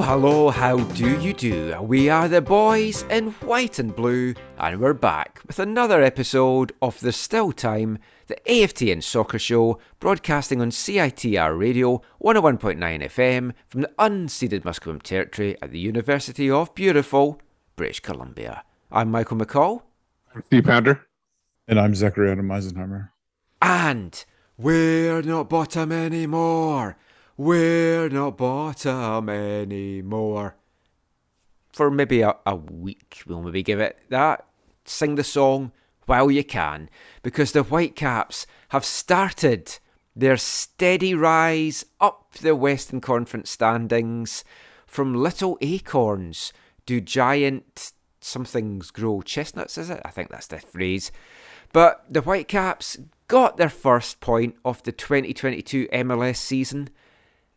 Hello, hello, how do you do? We are the boys in white and blue, and we're back with another episode of The Still Time, the AFTN soccer show, broadcasting on CITR Radio 101.9 FM from the unceded Musqueam Territory at the University of beautiful British Columbia. I'm Michael McColl, I'm Steve Pounder. And I'm Zachary Adam Eisenheimer. and we're not bottom anymore. We're not bottom anymore. For maybe a, a week, we'll maybe give it that. Sing the song while you can, because the Whitecaps have started their steady rise up the Western Conference standings. From little acorns do giant somethings grow chestnuts, is it? I think that's the phrase. But the Whitecaps got their first point of the 2022 MLS season.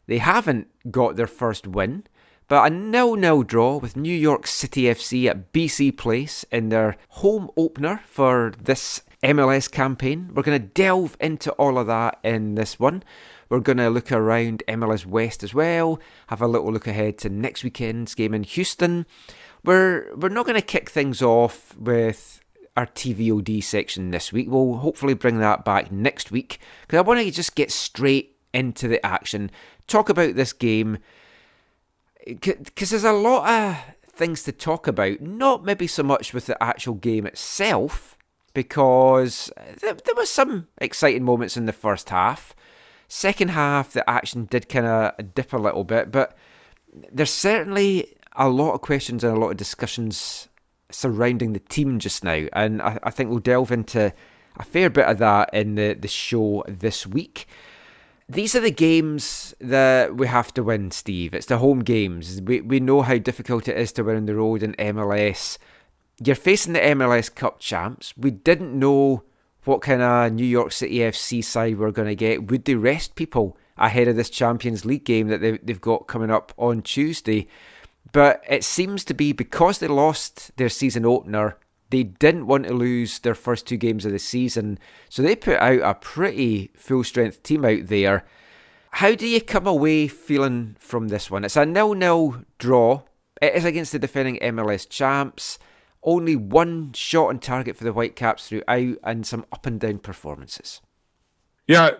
They haven't got their first win, but a nil-nil draw with New York City FC at BC Place in their home opener for this MLS campaign. We're going to delve into all of that in this one. We're going to look around MLS West as well, have a little look ahead to next weekend's game in Houston. We're we're not going to kick things off with our TVOD section this week. We'll hopefully bring that back next week because I want to just get straight into the action, talk about this game because there's a lot of things to talk about. Not maybe so much with the actual game itself, because there, there was some exciting moments in the first half. Second half, the action did kind of dip a little bit, but there's certainly a lot of questions and a lot of discussions surrounding the team just now, and I, I think we'll delve into a fair bit of that in the, the show this week. These are the games that we have to win, Steve. It's the home games. We we know how difficult it is to win on the road in MLS. You're facing the MLS Cup champs. We didn't know what kind of New York City FC side we're going to get. Would they rest people ahead of this Champions League game that they, they've got coming up on Tuesday? But it seems to be because they lost their season opener, they didn't want to lose their first two games of the season. So they put out a pretty full strength team out there. How do you come away feeling from this one? It's a nil nil draw. It is against the defending MLS champs. Only one shot on target for the Whitecaps throughout, and some up and down performances. Yeah,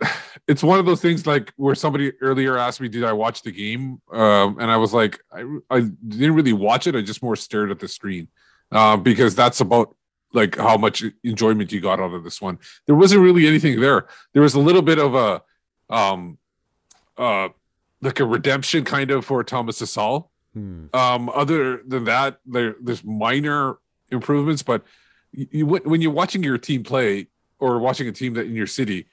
it's one of those things like where somebody earlier asked me, "Did I watch the game?" Um, and I was like, I, I didn't really watch it. I just more stared at the screen uh, because that's about like how much enjoyment you got out of this one. There wasn't really anything there. There was a little bit of a, um, uh, like a redemption kind of for Thomas Hasal. Hmm. Um, other than that, there there's minor improvements, but you, you when you're watching your team play or watching a team that in your city,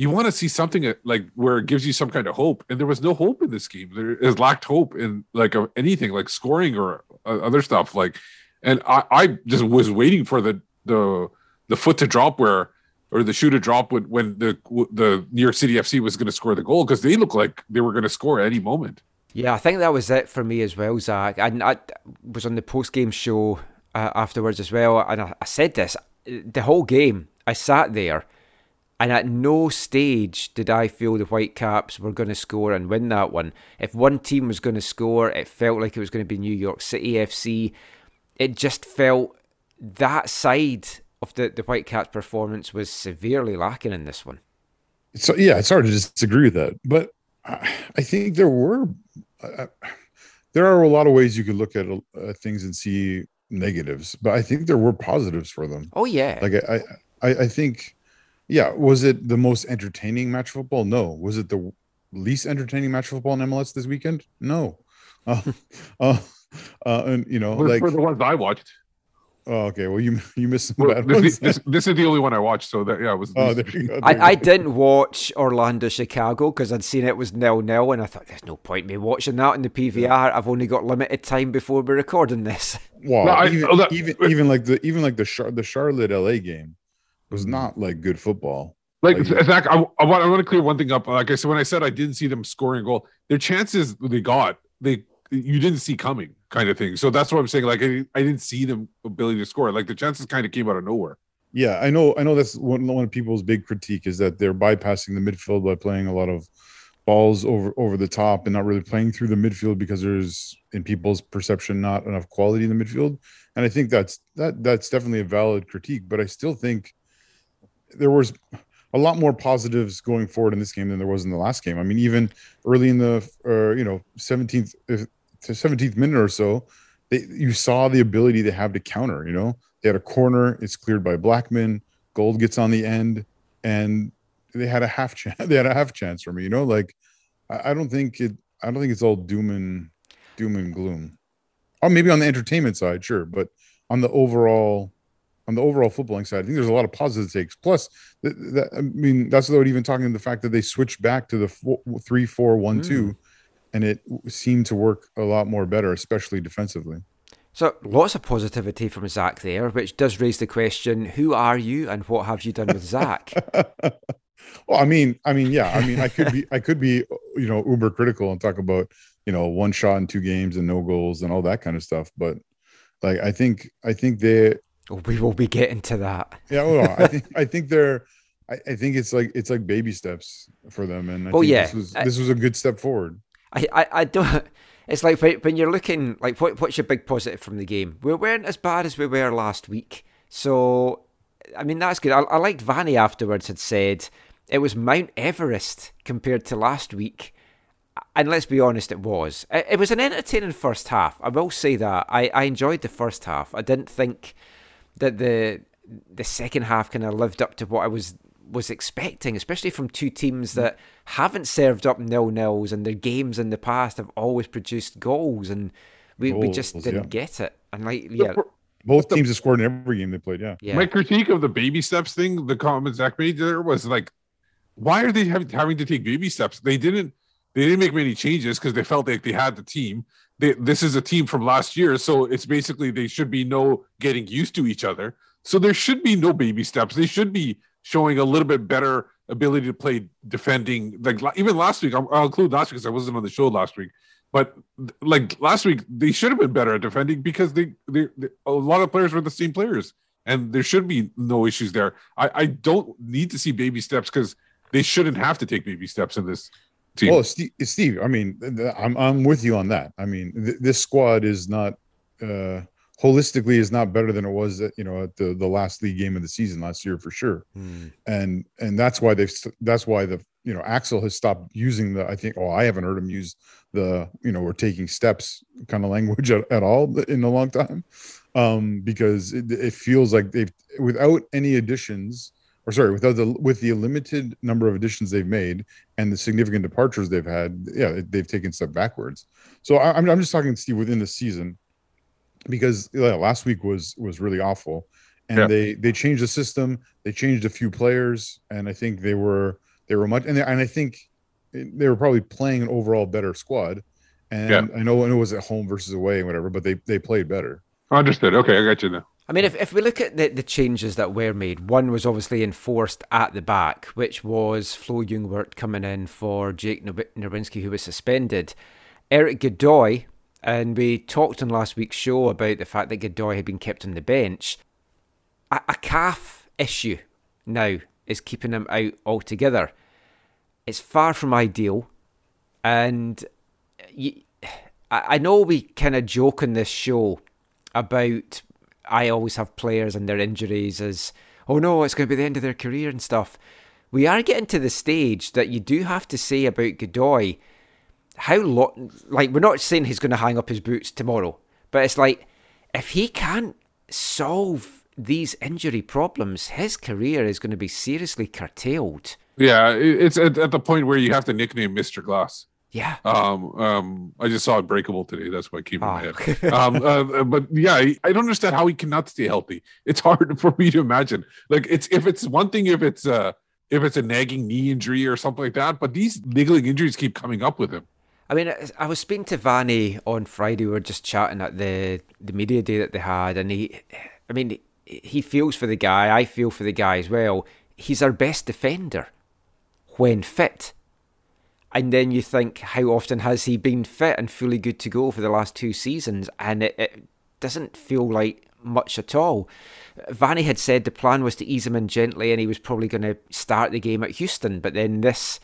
you want to see something like where it gives you some kind of hope. And there was no hope in this game. There is lacked hope in like of anything like scoring or uh, other stuff. Like, and I, I just was waiting for the the the foot to drop where or the shoe to drop when when the the New York City FC was going to score the goal because they looked like they were going to score at any moment. Yeah, I think that was it for me as well, Zach. And I was on the post game show uh, afterwards as well, and I, I said this the whole game. I sat there And at no stage did I feel the Whitecaps were going to score and win that one. If one team was going to score, it felt like it was going to be New York City FC. It just felt that side of the, the Whitecaps performance was severely lacking in this one. So yeah, it's hard to disagree with that, but I, think there were uh, there are a lot of ways you could look at uh, things and see negatives, but I think there were positives for them. Oh yeah, Like I, I, I think, yeah. Was it the most entertaining match of football? No. Was it the least entertaining match of football in MLS this weekend? No. Uh, uh, uh, and you know, For- like, for the ones I watched. oh, okay. Well, you you missed some Well, bad this, ones. this, this is the only one I watched, so that yeah, it was. oh, there you go. there you I, I didn't watch Orlando Chicago because I'd seen it was nil nil, and I thought there's no point me watching that in the PVR. I've only got limited time before we're recording this. Wow. No, I- even, that- even even like the even like the Char- the Charlotte LA game was not like good football. Like Like- Zach, I, I want I want to clear one thing up. Like I said, when I said I didn't see them scoring a goal, their chances they got they you didn't see coming, kind of thing. So that's what I'm saying. Like I, I didn't see the ability to score. Like the chances kind of came out of nowhere. Yeah, I know. I know that's one one of people's big critique is that they're bypassing the midfield by playing a lot of balls over over the top and not really playing through the midfield because there's in people's perception not enough quality in the midfield. And I think that's that that's definitely a valid critique. But I still think there was a lot more positives going forward in this game than there was in the last game. I mean, even early in the uh, you know seventeenth to seventeenth minute or so, they, you saw the ability they have to counter. You know, they had a corner, it's cleared by Blackmon. Gauld gets on the end, and they had a half chance. They had a half chance for me. You know, like I, I don't think it. I don't think it's all doom and doom and gloom. Or maybe on the entertainment side, sure, but on the overall, on the overall footballing side, I think there's a lot of positive takes. Plus, th- that, I mean, that's without even talking to the fact that they switched back to the four, three, four, one, two, hmm. And it seemed to work a lot more better, especially defensively. So lots of positivity from Zach there, which does raise the question: Who are you, and what have you done with Zach? well, I mean, I mean, yeah, I mean, I could be, I could be, you know, uber critical and talk about, you know, one shot in two games and no goals and all that kind of stuff. But like, I think, I think they, we will be getting to that. yeah, well, I think, I think they're, I, I think it's like, it's like baby steps for them. And I Oh, think yeah. this was, this was a good step forward. I, I, I don't. It's like when, you're looking like what what's your big positive from the game? We weren't as bad as we were last week, so I mean that's good. I, I liked Vanni afterwards had said it was Mount Everest compared to last week, and let's be honest, it was. It, it was an entertaining first half. I will say that I, I enjoyed the first half. I didn't think that the the second half kind of lived up to what I was was expecting, especially from two teams that haven't served up nil nils and their games in the past have always produced goals, and we, we just didn't yeah. get it. And like, yeah, Both teams have scored in every game they played. Yeah. yeah, My critique of the baby steps thing, the comment Zach made there was like, why are they having, having to take baby steps? They didn't. They didn't make many changes because they felt like they had the team. They, this is a team from last year, so it's basically they should be no getting used to each other. So there should be no baby steps. They should be showing a little bit better ability to play defending. Like even last week, I'll, include last week because I wasn't on the show last week. But like last week, they should have been better at defending because they, they, they a lot of players were the same players, and there should be no issues there. I, I don't need to see baby steps because they shouldn't have to take baby steps in this team. Well, Steve, Steve, I mean, I'm I'm with you on that. I mean, th- this squad is not uh holistically is not better than it was at, you know at the the last league game of the season last year for sure. Hmm. And and that's why they've that's why the you know Axel has stopped using the I think oh I haven't heard him use the you know we're taking steps kind of language at, at all in a long time um because it, it feels like they've without any additions or sorry without the with the limited number of additions they've made and the significant departures they've had yeah they've taken a step backwards so I, I'm, I'm just talking to steve within the season because yeah, last week was was really awful and Yeah. they they changed the system they changed a few players and i think they were they were much and, they, and i think they were probably playing an overall better squad and Yeah. i know it was at home versus away and whatever but they they played better Understood. Okay, I got you now. I mean, if, if we look at the, the changes that were made, one was obviously enforced at the back, which was Flo Jungwirth coming in for Jake Now- Nowinski, who was suspended. Eric Godoy, and we talked on last week's show about the fact that Godoy had been kept on the bench. A, a calf issue now is keeping him out altogether. It's far from ideal, and you, I, I know we kind of joke on this show about I always have players and their injuries as oh no, it's going to be the end of their career and stuff. We are getting to the stage that you do have to say about Godoy how long. Like we're not saying he's going to hang up his boots tomorrow, but it's like if he can't solve these injury problems, his career is going to be seriously curtailed. Yeah, it's at, at the point where you have to nickname Mr. Glass. Yeah. Um, um, I just saw it breakable today. That's what came in my Oh. head. Um, uh, but yeah, I I don't understand how he cannot stay healthy. It's hard for me to imagine. Like it's if it's one thing if it's uh if it's a nagging knee injury or something like that, but these niggling injuries keep coming up with him. I mean, I- was speaking to Vanni on Friday. We were just chatting at the the media day that they had, and he, I mean, he feels for the guy. I feel for the guy as well. He's our best defender when fit. And then you think, how often has he been fit and fully good to go for the last two seasons? And it, it doesn't feel like much at all. Vanni had said the plan was to ease him in gently and he was probably going to start the game at Houston. But then this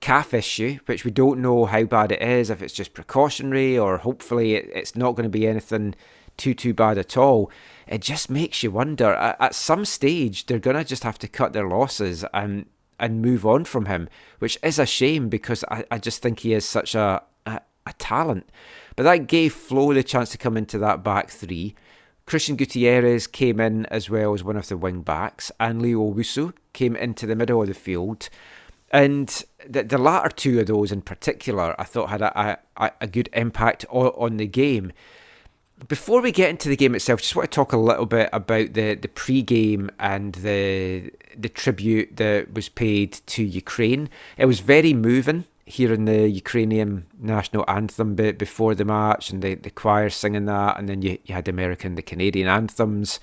calf issue, which we don't know how bad it is, if it's just precautionary or hopefully it, it's not going to be anything too, too bad at all. It just makes you wonder. At, at some stage, they're going to just have to cut their losses and and move on from him, which is a shame because I, I just think he is such a, a, a talent. But that gave Flo the chance to come into that back three. Cristian Gutierrez came in as well as one of the wing backs, and Leo Owusu came into the middle of the field. And the, the latter two of those in particular, I thought had a, a, a good impact on, on the game. Before we get into the game itself, just want to talk a little bit about the, the pre-game and the the tribute that was paid to Ukraine. It was very moving hearing the Ukrainian national anthem be- before the match and the, the choir singing that, and then you, you had the American, the Canadian anthems.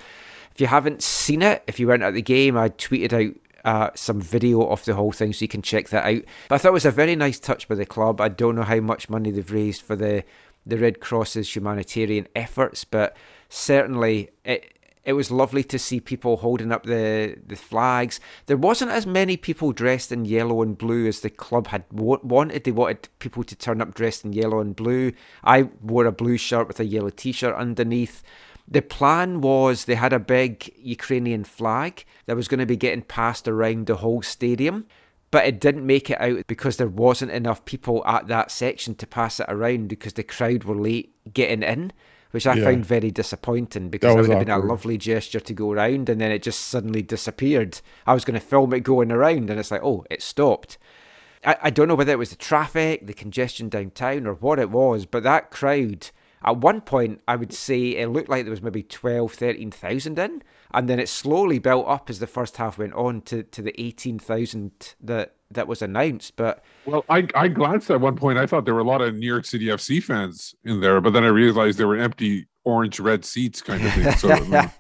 If you haven't seen it, if you weren't at the game, I tweeted out uh, some video of the whole thing so you can check that out. But I thought it was a very nice touch by the club. I don't know how much money they've raised for the the Red Cross's humanitarian efforts, but certainly it it was lovely to see people holding up the, the flags. There wasn't as many people dressed in yellow and blue as the club had wa- wanted. They wanted people to turn up dressed in yellow and blue. I wore a blue shirt with a yellow t shirt underneath. The plan was they had a big Ukrainian flag that was going to be getting passed around the whole stadium, but it didn't make it out because there wasn't enough people at that section to pass it around because the crowd were late getting in, which I Yeah. found very disappointing because That that would have been a lovely gesture to go around and then it just suddenly disappeared. I was going to film it going around and it's like, oh, it stopped. I, I don't know whether it was the traffic, the congestion downtown, or what it was, but that crowd, at one point, I would say it looked like there was maybe 12, 13,000 in, and then it slowly built up as the first half went on to, to the 18,000 that, that was announced. But Well, I, I glanced at one point. I thought there were a lot of New York City FC fans in there, but then I realized there were empty orange red seats kind of thing. So I mean,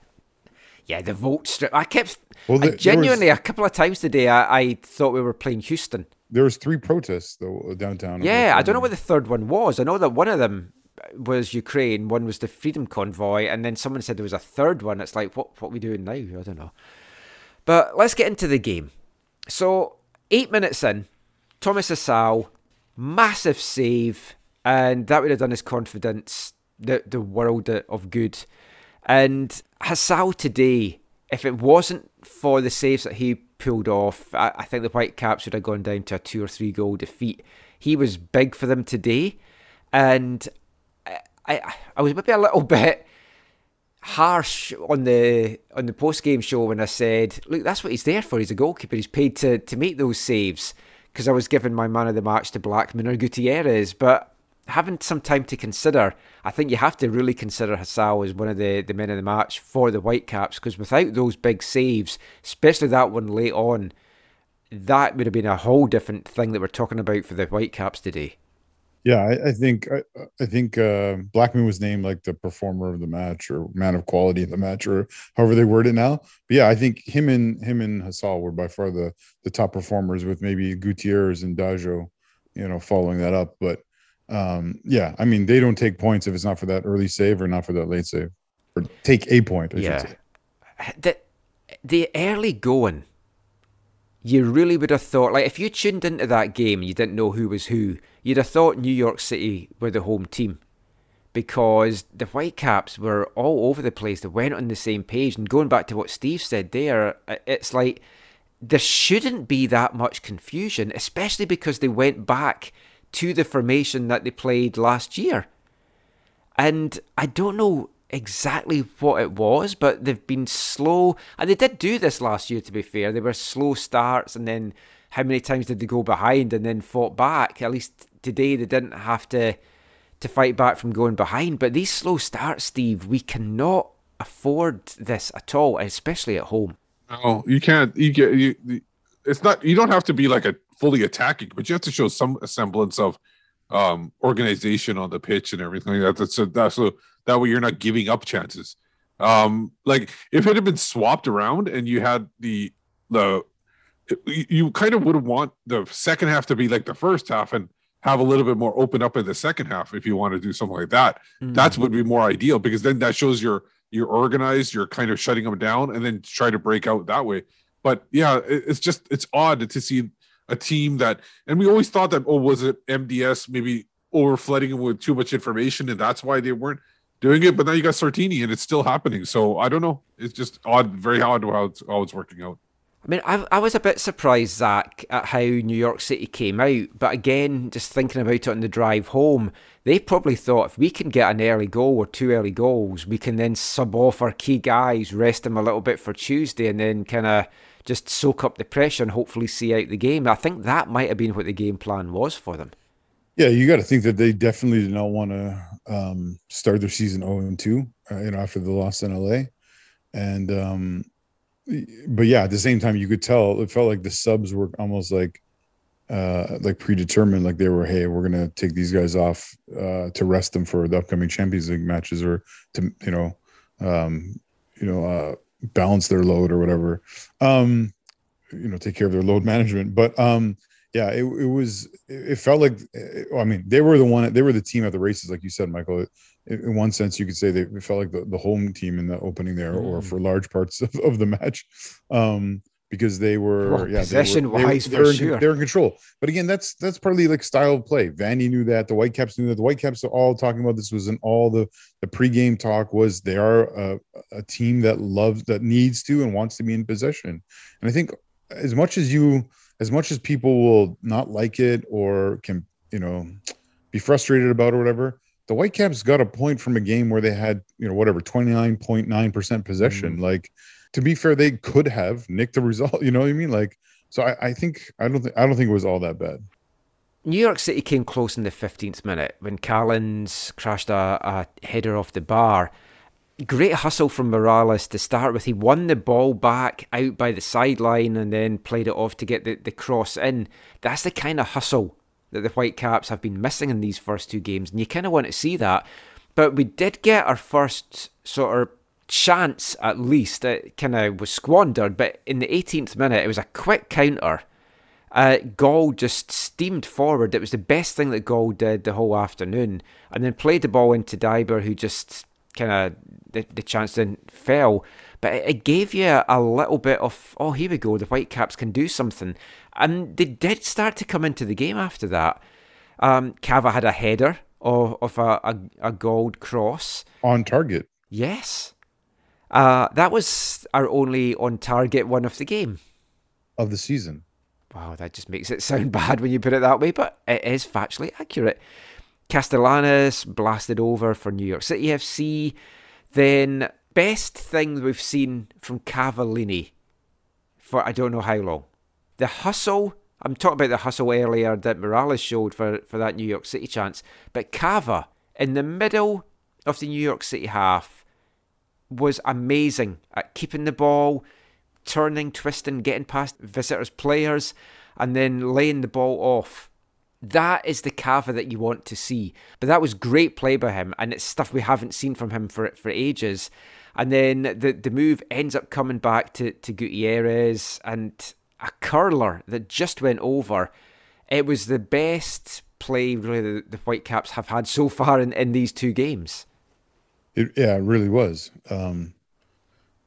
yeah, the vote strip. I kept Well, I the- there was- genuinely a couple of times today. I, I thought we were playing Houston. There was three protests though downtown. Yeah, I don't know what the third one was. I know that one of them was Ukraine, one was the Freedom Convoy, and then someone said there was a third one. It's like, what what we doing now? I don't know. But let's get into the game. So eight minutes in, Thomas Hasal, massive save, and that would have done his confidence the the world of good. And Hasal today, if it wasn't for the saves that he pulled off, I, I think the Whitecaps would have gone down to a two or three goal defeat. He was big for them today, and I, I, was maybe a little bit harsh on the on the post game show when I said, "Look, that's what he's there for. He's a goalkeeper. He's paid to to make those saves." Because I was giving my man of the match to Blackmon or Gutierrez, but having some time to consider, I think you have to really consider Hasal as one of the, the men of the match for the Whitecaps. Because without those big saves, especially that one late on, that would have been a whole different thing that we're talking about for the Whitecaps today. Yeah, I, I think I, I think uh, Blackmon was named like the performer of the match or man of quality in the match or however they word it now. But yeah, I think him and him and Hasal were by far the the top performers with maybe Gutierrez and Dajo, you know, following that up. But um, yeah, I mean they don't take points if it's not for that early save or not for that late save, or take a point. I should Yeah. say. The, the early going you really would have thought, like, if you tuned into that game and you didn't know who was who, you'd have thought New York City were the home team because the Whitecaps were all over the place. They went on the same page. And going back to what Steve said there, uh, it's like there shouldn't be that much confusion, especially because they went back to the formation that they played last year. And I don't know exactly what it was, but they've been slow. And they did do this last year, to be fair. They were slow starts, and then how many times did they go behind and then fought back? At least today they didn't have to to fight back from going behind. But these slow starts, Steve, we cannot afford this at all, especially at home. No, you can't. You get you. It's not. You don't have to be like a fully attacking, but you have to show some semblance of um organization on the pitch and everything like that. That's so that's so that way you're not giving up chances. Um, like if it had been swapped around and you had the the you kind of would want the second half to be like the first half and have a little bit more open up in the second half if you want to do something like that. Mm-hmm. That's would be more ideal because then that shows you're you're organized, you're kind of shutting them down, and then try to break out that way. But yeah, it's just it's odd to see a team that, and we always thought that oh, was it MDS maybe over flooding with too much information, and that's why they weren't doing it. But now you got Sartini, and it's still happening. So I don't know. It's just odd, very odd how it's how it's working out. I mean, I, I was a bit surprised, Zach, at how New York City came out. But again, just thinking about it on the drive home, they probably thought if we can get an early goal or two early goals, we can then sub off our key guys, rest them a little bit for Tuesday, and then kind of just soak up the pressure and hopefully see out the game. I think that might have been what the game plan was for them. Yeah, you got to think that they definitely did not want to um, start their season 0 and 2, uh, you know, after the loss in LA. And um, but yeah, at the same time, you could tell it felt like the subs were almost like uh like predetermined, like they were, hey, we're gonna take these guys off uh to rest them for the upcoming Champions League matches or to you know um you know uh balance their load or whatever. Um you know, take care of their load management. But um yeah, it, it was it felt like I mean, they were the one they were the team at the races, like you said, Michael in one sense, you could say they felt like the, the home team in the opening there, mm. or for large parts of, of the match, um, because they were well, yeah possession they were, wise they, they, for sure. they're in control. But again, that's that's partly like style of play. Vanni knew that. The Whitecaps knew that. The Whitecaps are all talking about this was in all the the pregame talk was they are a, a team that loves that needs to and wants to be in possession. And I think as much as you as much as people will not like it or can you know be frustrated about or whatever the Whitecaps got a point from a game where they had, you know, whatever, 29.9% possession. Mm. Like, to be fair, they could have nicked the result. You know what I mean? Like, so I, I think I don't think I don't think it was all that bad. New York City came close in the 15th minute when Callens crashed a, a header off the bar. Great hustle from Morales to start with. He won the ball back out by the sideline and then played it off to get the, the cross in. That's the kind of hustle that the Whitecaps have been missing in these first two games, and you kind of want to see that. But we did get our first sort of chance, at least. It kind of was squandered, but in the 18th minute, it was a quick counter. Uh, Gauld just steamed forward. It was the best thing that Gauld did the whole afternoon, and then played the ball into Deiber, who just kind of the, the chance then fell. But it, it gave you a, little bit of oh, here we go. The Whitecaps can do something. And they did start to come into the game after that. Um, Cava had a header of, of a, a, a Gauld cross. On target. Yes. Uh, that was our only on target one of the game. Of the season. Wow, that just makes it sound bad when you put it that way, but it is factually accurate. Castellanos blasted over for New York City FC. Then, best thing we've seen from Cavallini for I don't know how long the hustle. I'm talking about the hustle earlier that Morales showed for, for that New York City chance, but Cava in the middle of the New York City half was amazing at keeping the ball, turning, twisting, getting past visitors' players, and then laying the ball off. That is the Cava that you want to see. But that was great play by him, and it's stuff we haven't seen from him for for ages. And then the the move ends up coming back to, to Gutierrez, and a curler that just went over. It was the best play really the, the Whitecaps have had so far in, in these two games. It, yeah, it really was. Um,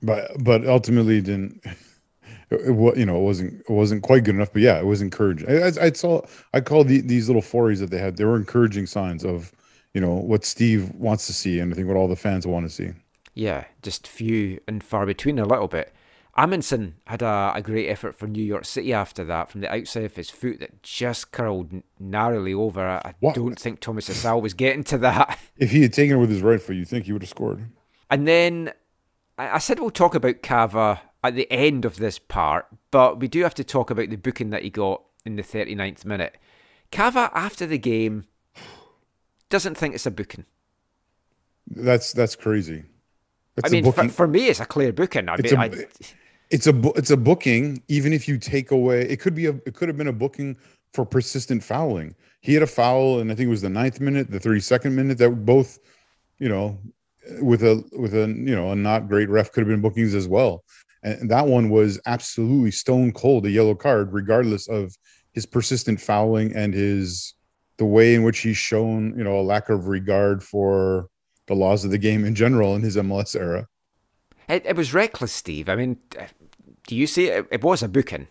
but but ultimately didn't. it, wa- you know, it wasn't it wasn't quite good enough, but yeah, it was encouraging. I, I, I saw I call the, these little forays that they had. They were encouraging signs of, you know, what Steve wants to see, and I think what all the fans want to see. Yeah, just few and far between a little bit. Amundsen had a, a great effort for New York City after that from the outside of his foot that just curled narrowly over. I, What? don't think Thomas Hasal was getting to that. If he had taken it with his right foot, you think he would have scored? And then I, I said we'll talk about Cava at the end of this part, but we do have to talk about the booking that he got in the 39th minute. Cava, after the game, doesn't think it's a booking. That's that's crazy. That's I mean, for, for me, it's a clear booking. I mean, a- I, it's a it's a booking. Even if you take away, it could be a it could have been a booking for persistent fouling. He had a foul, and I think it was the ninth minute, the thirty second minute that both, you know, with a with a you know a not great ref could have been bookings as well. And that one was absolutely stone cold a yellow card, regardless of his persistent fouling and his the way in which he's shown you know a lack of regard for the laws of the game in general in his MLS era. it, it was reckless, Steve. I mean, do you see it? It was a booking.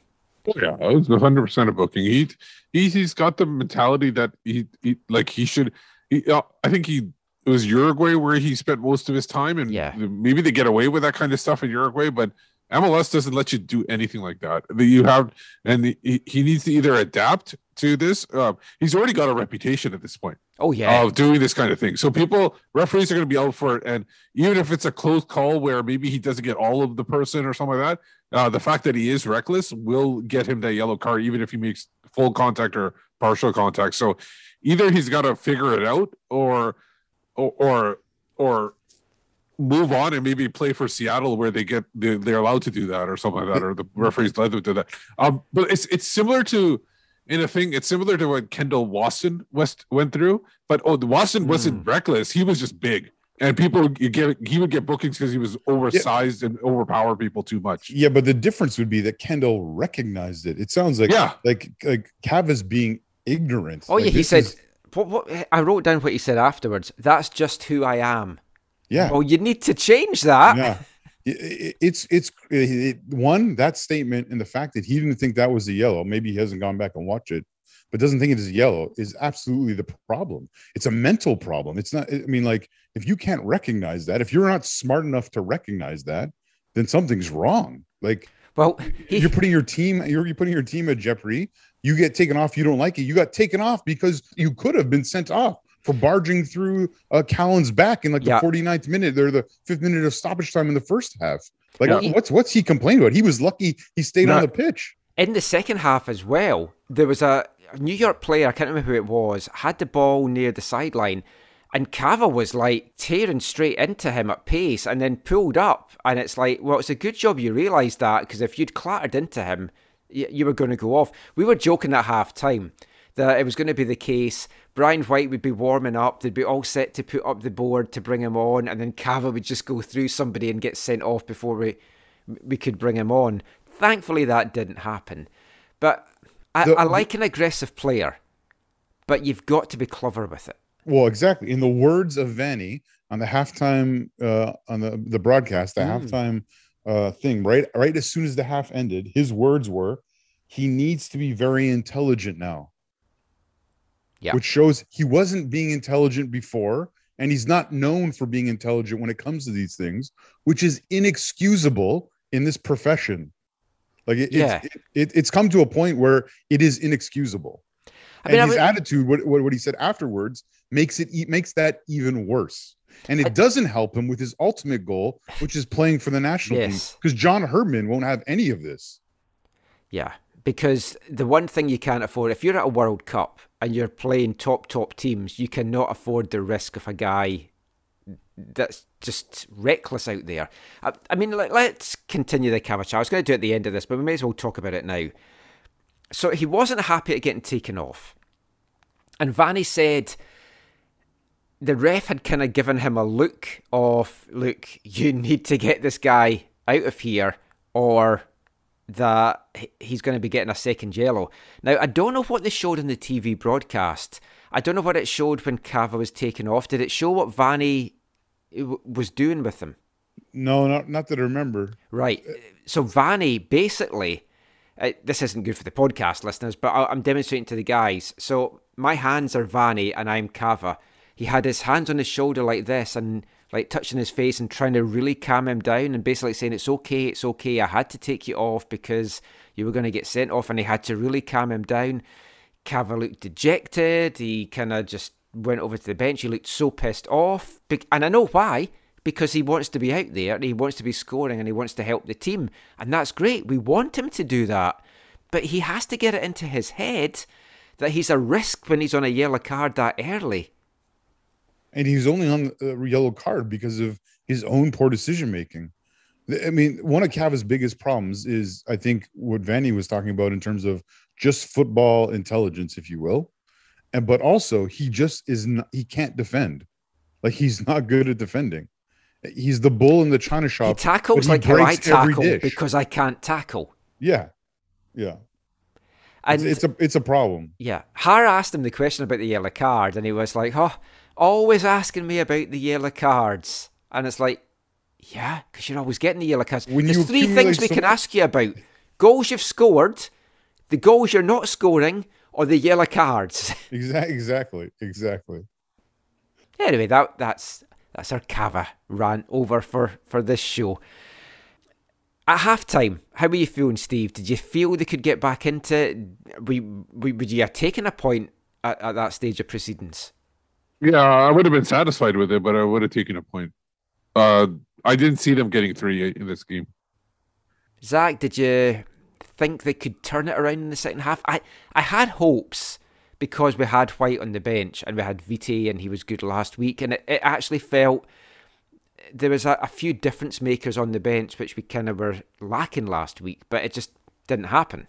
Oh, yeah, it was 100 percent a booking. He, he he's got the mentality that he, he like he should. He, uh, I think he it was Uruguay where he spent most of his time, and Yeah. maybe they get away with that kind of stuff in Uruguay, but MLS doesn't let you do anything like that. You have, and he, he needs to either adapt to this. Uh, he's already got a reputation at this point Oh, yeah. of doing this kind of thing. So people, referees are going to be out for it, and even if it's a close call where maybe he doesn't get all of the person or something like that, uh, the fact that he is reckless will get him that yellow card, even if he makes full contact or partial contact. So either he's got to figure it out, or or or, or move on and maybe play for Seattle where they get they're, they're allowed to do that or something like that, or the referees let them do that. Um, but it's it's similar to in a thing. It's similar to what Kendall Waston West went through, but oh, the Waston wasn't reckless. He was just big, and people you get he would get bookings because he was oversized and overpower people too much. Yeah, but the difference would be that Kendall recognized it. It sounds like Yeah. like like Cav is being ignorant. oh, Like, yeah. He said, is- what, what, I wrote down what he said afterwards. That's just who I am. Yeah, Well, you need to change that. yeah. It- it- it's it's it, one that statement and the fact that he didn't think that was a yellow. Maybe he hasn't gone back and watched it, but doesn't think it is yellow is absolutely the problem. It's a mental problem. It's not. I mean, like if you can't recognize that, if you're not smart enough to recognize that, then something's wrong. Like Well, he, you're putting your team you're, you're putting your team at jeopardy you get taken off you don't like it you got taken off because you could have been sent off for barging through uh callan's back in like Yeah. the 49th minute or the fifth minute of stoppage time in the first half like what's what's he complaining about he was lucky he stayed on the pitch in the second half as well, there was a New York player, I can't remember who it was, had the ball near the sideline, and Cava was like tearing straight into him at pace and then pulled up. And it's like, well, it's a good job you realised that because if you'd clattered into him, y- you were going to go off. We were joking at half time that it was going to be the case. Brian White would be warming up, they'd be all set to put up the board to bring him on, and then Cava would just go through somebody and get sent off before we we could bring him on. Thankfully, that didn't happen. But I, The- I like an aggressive player, but you've got to be clever with it. well exactly in the words of vanni on the halftime uh on the the broadcast the halftime uh thing right right as soon as the half ended his words were he needs to be very intelligent now Yeah. which shows he wasn't being intelligent before and he's not known for being intelligent when it comes to these things which is inexcusable in this profession. Like it, Yeah. it's, it, it- it's come to a point where it is inexcusable. I mean, and I his attitude what, what, what he said afterwards makes it makes that even worse. And it doesn't help him with his ultimate goal which is playing for the national team because john herdman won't have any of this. Yeah, because the one thing you can't afford, if you're at a World Cup and you're playing top, top teams, you cannot afford the risk of a guy that's just reckless out there. I, I mean, let, let's continue the Cavachar. I was going to do it at the end of this, but we may as well talk about it now. So he wasn't happy at getting taken off. And Vanni said the ref had kind of given him a look of, look, you need to get this guy out of here or that he's going to be getting a second yellow. Now, I don't know what they showed in the TV broadcast. I don't know what it showed when Cava was taken off. Did it show what Vanni was doing with him? No, not not that I remember. Right. So Vanni basically, uh, this isn't good for the podcast listeners, but I- I'm demonstrating to the guys. So my hands are Vanni and I'm Cava. He had his hands on his shoulder like this and like touching his face and trying to really calm him down and basically saying it's okay, it's okay. I had to take you off because you were going to get sent off, and he had to really calm him down. Cava looked dejected. He kind of just went over to the bench. He looked so pissed off, and I know why. Because he wants to be out there, he wants to be scoring, and he wants to help the team, and that's great. We want him to do that, but he has to get it into his head that he's a risk when he's on a yellow card that early. And he's only on the uh, yellow card because of his own poor decision making. I mean, one of Cava's biggest problems is, I think, what Vanni was talking about in terms of just football intelligence, if you will, and but also he just is not, he can't defend, like he's not good at defending. He's the bull in the china shop. He tackles like how I tackle because I can't tackle. yeah, yeah, And it's, it's a it's a problem. Yeah. Har asked him the question about the yellow card, and he was like, Oh, always asking me about the yellow cards. And it's like, Yeah, because you're always getting the yellow cards. When There's three things we so- can ask you about goals you've scored, the goals you're not scoring, or the yellow cards. Exactly, exactly, exactly. anyway, that that's that's our Cava rant over for, for this show. At half time, how were you feeling, Steve? Did you feel they could get back into it? We, we, would you have taken a point at, at that stage of proceedings? Yeah, I would have been satisfied with it, but I would have taken a point. Uh, I didn't see them getting three in this game. Zach, did you think they could turn it around in the second half? I, I had hopes because we had White on the bench and we had Vite and he was good last week, and it, it actually felt there was a, a few difference makers on the bench which we kind of were lacking last week, but it just didn't happen.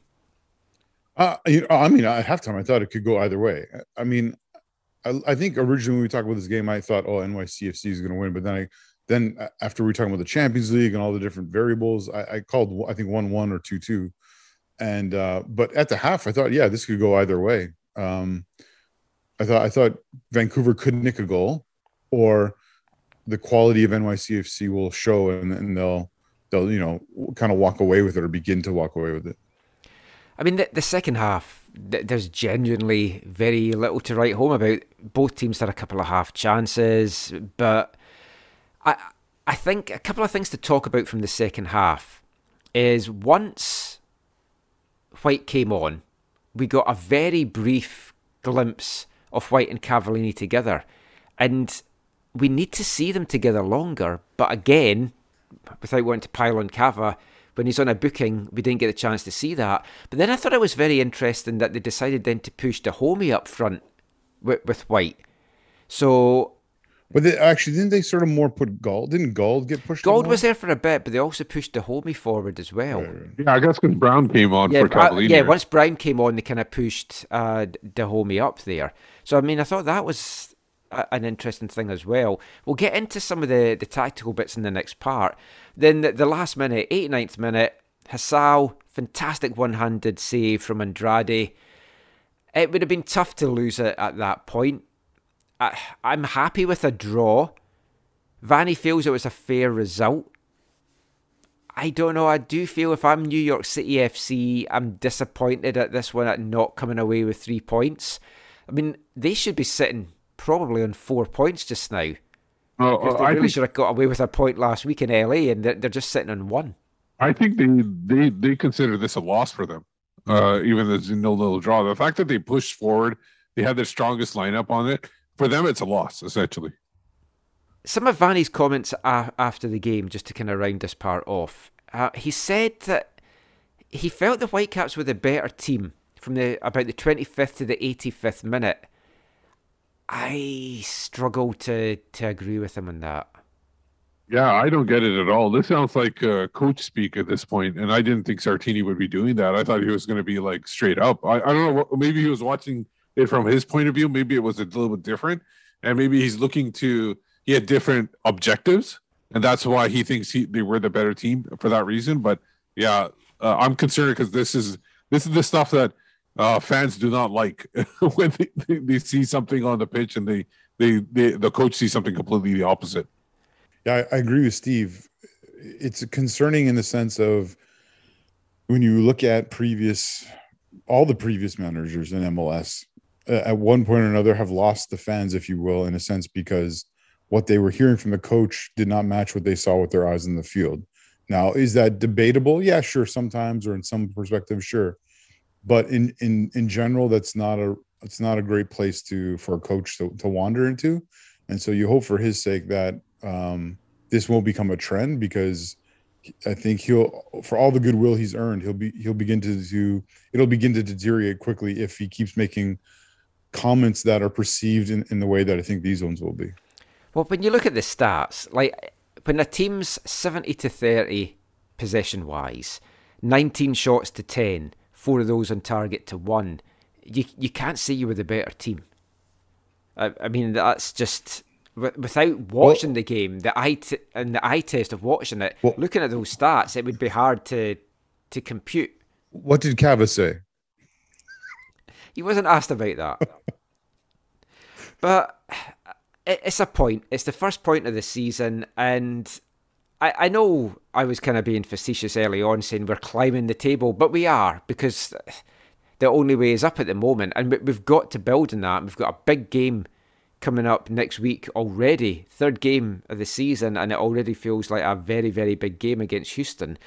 Uh, you know, I mean, at halftime, I thought it could go either way. I mean, I, think originally when we talked about this game, I thought, oh, NYCFC is going to win. But then I, then after we were talking about the Champions League and all the different variables, I, I called, I think one one or two two, and uh, but at the half, I thought, yeah, this could go either way. Um, I thought, I thought Vancouver could nick a goal, or the quality of NYCFC will show, and then they'll, they'll, you know, kind of walk away with it or begin to walk away with it. I mean, the, the second half, th- there's genuinely very little to write home about. Both teams had a couple of half chances, but I I think a couple of things to talk about from the second half is once White came on, we got a very brief glimpse of White and Cavallini together, and we need to see them together longer. But again, without wanting to pile on Cava, when he's on a booking, we didn't get a chance to see that. But then I thought it was very interesting that they decided then to push Dájome up front with, with White. So But they actually didn't they sort of more put Gauld? Didn't Gauld get pushed? Gauld was there for a bit, but they also pushed Dájome forward as well. Yeah, I guess because Brown came on Yeah, for uh, Cavallini. yeah. Once Brown came on, they kind of pushed uh, Dájome up there. So I mean, I thought that was a, an interesting thing as well. We'll get into some of the, the tactical bits in the next part. Then the, the last minute, 89th minute, Hasal, fantastic one-handed save from Andrade. It would have been tough to lose it at that point. I, I'm happy with a draw. Vanni feels it was a fair result. I don't know. I do feel if I'm New York City FC, I'm disappointed at this one at not coming away with three points. I mean, they should be sitting probably on four points just now. Uh, they I really think should have got away with a point last week in LA, and they're, they're just sitting on one. I think they they they consider this a loss for them, uh, even though it's a nil nil draw. The fact that they pushed forward, they had their strongest lineup on it. For them, it's a loss essentially. Some of Vanni's comments a- after the game, just to kind of round this part off, uh, he said that he felt the Whitecaps were the better team from the about the 25th to the 85th minute. I struggle to to agree with him on that. Yeah, I don't get it at all. This sounds like uh, coach speak at this point, and I didn't think Sartini would be doing that. I thought he was going to be like straight up. I, I don't know. Maybe he was watching it from his point of view. Maybe it was a little bit different, and maybe he's looking to he had different objectives, and that's why he thinks he they were the better team for that reason. But yeah, uh, I'm concerned because this is this is the stuff that uh, fans do not like when they, they, see something on the pitch and they, they they the coach sees something completely the opposite. Yeah, I, I agree with Steve. it's concerning in the sense of when you look at previous all the previous managers in MLS uh, at one point or another have lost the fans, if you will, in a sense, because what they were hearing from the coach did not match what they saw with their eyes in the field. Now, is that debatable? Yeah, sure, sometimes or in some perspective, sure. But in in in general, that's not a it's not a great place to for a coach to, to wander into. And so you hope for his sake that um, this won't become a trend because I think he'll, for all the goodwill he's earned, he'll be he'll begin to do it'll begin to deteriorate quickly if he keeps making comments that are perceived in, in the way that I think these ones will be. Well, when you look at the stats, like when a team's 70 to 30 possession wise, 19 shots to 10, four of those on target to one, you you can't say you were the better team. I, I mean, that's just without watching the game, the eye t- and the eye test of watching it, well, looking at those stats, it would be hard to to compute. What did Cava say? He wasn't asked about that. but it's a point. It's the first point of the season, and I, I know I was kind of being facetious early on, saying we're climbing the table, but we are because the only way is up at the moment, and we've got to build on that. We've got a big game coming up next week already, third game of the season, and it already feels like a very, very big game against Houston.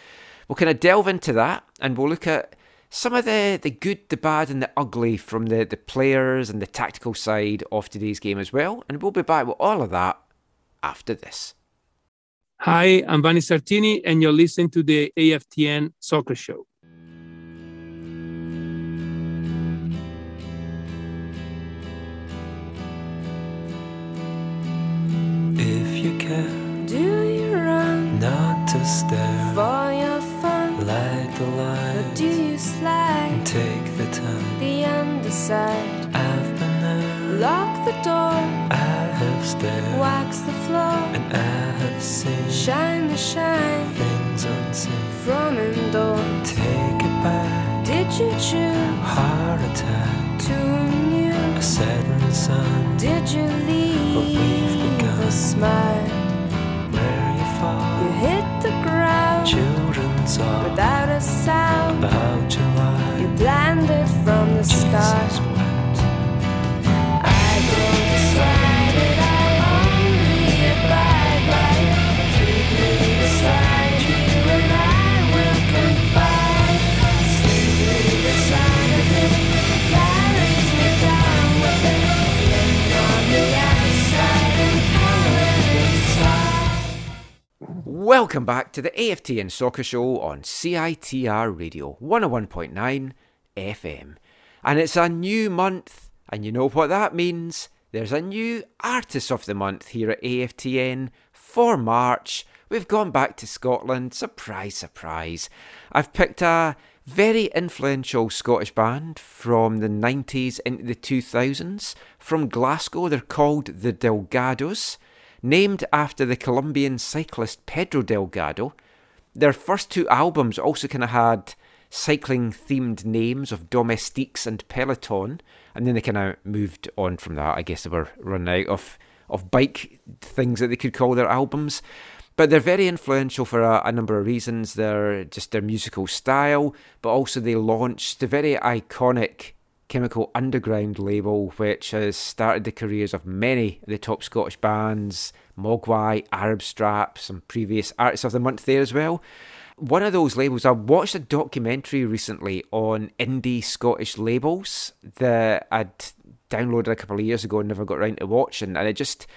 We'll kind of delve into that, and we'll look at some of the, the good, the bad, and the ugly from the, the players and the tactical side of today's game as well. And we'll be back with all of that after this. Hi, I'm Vanni Sartini, and you're listening to the AFTN Soccer Show. If you care, Do you run not to stare, for your fun? light the Or do you slide take the time. the underside? I've been there, Lock the door, Stared, wax the floor, and I have seen shine the shine things unseen. from indoor. Take it back, Did you choose heart attack, to renew? a setting sun, Did you leave But we've begun. a smile? where you fall, You hit the ground Children talk without a sound. about July. You blinded from the start. Welcome back to the AFTN Soccer Show on CITR Radio 101.9 FM. And it's a new month, and you know what that means. There's a new Artist of the Month here at AFTN for March. We've gone back to Scotland. Surprise, surprise. I've picked a very influential Scottish band from the 90s into the 2000s. From Glasgow, they're called the Delgados named after the Colombian cyclist Pedro Delgado. Their first two albums also kind of had cycling themed names of Domestiques and Peloton, and then they kind of moved on from that. I guess they were running out of, of bike things that they could call their albums. But they're very influential for a, a number of reasons. They're just their musical style, but also they launched the very iconic Chemical Underground label, which has started the careers of many of the top Scottish bands, Mogwai, Arab Strap, some previous Artists of the Month there as well. One of those labels, I watched a documentary recently on indie Scottish labels that I'd downloaded a couple of years ago and never got around to watching, and it just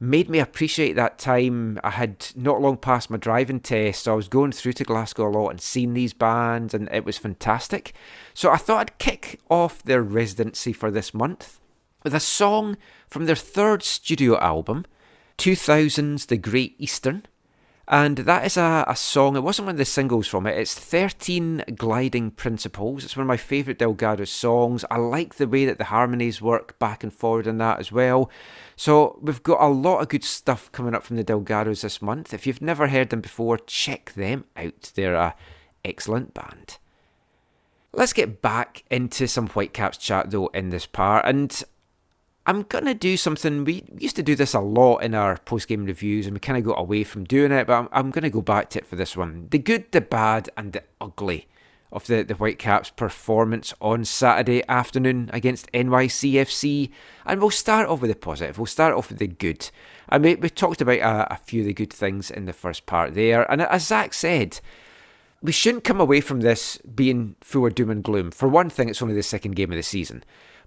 made me appreciate that time. I had not long past my driving test, so I was going through to Glasgow a lot and seeing these bands, and it was fantastic. So I thought I'd kick off their residency for this month with a song from their third studio album, 2000's The Great Eastern. And that is a, a song, it wasn't one of the singles from it, it's 13 Gliding Principles. It's one of my favourite Delgado songs. I like the way that the harmonies work back and forward in that as well. So we've got a lot of good stuff coming up from the Delgados this month. If you've never heard them before, check them out. They're a excellent band. Let's get back into some Whitecaps chat though in this part, and I'm gonna do something. We used to do this a lot in our post game reviews, and we kind of got away from doing it. But I'm, I'm gonna go back to it for this one: the good, the bad, and the ugly of the the Whitecaps' performance on Saturday afternoon against NYCFC. And we'll start off with the positive. We'll start off with the good. And we, we talked about a, a few of the good things in the first part there. And as Zach said, we shouldn't come away from this being full of doom and gloom. For one thing, it's only the second game of the season,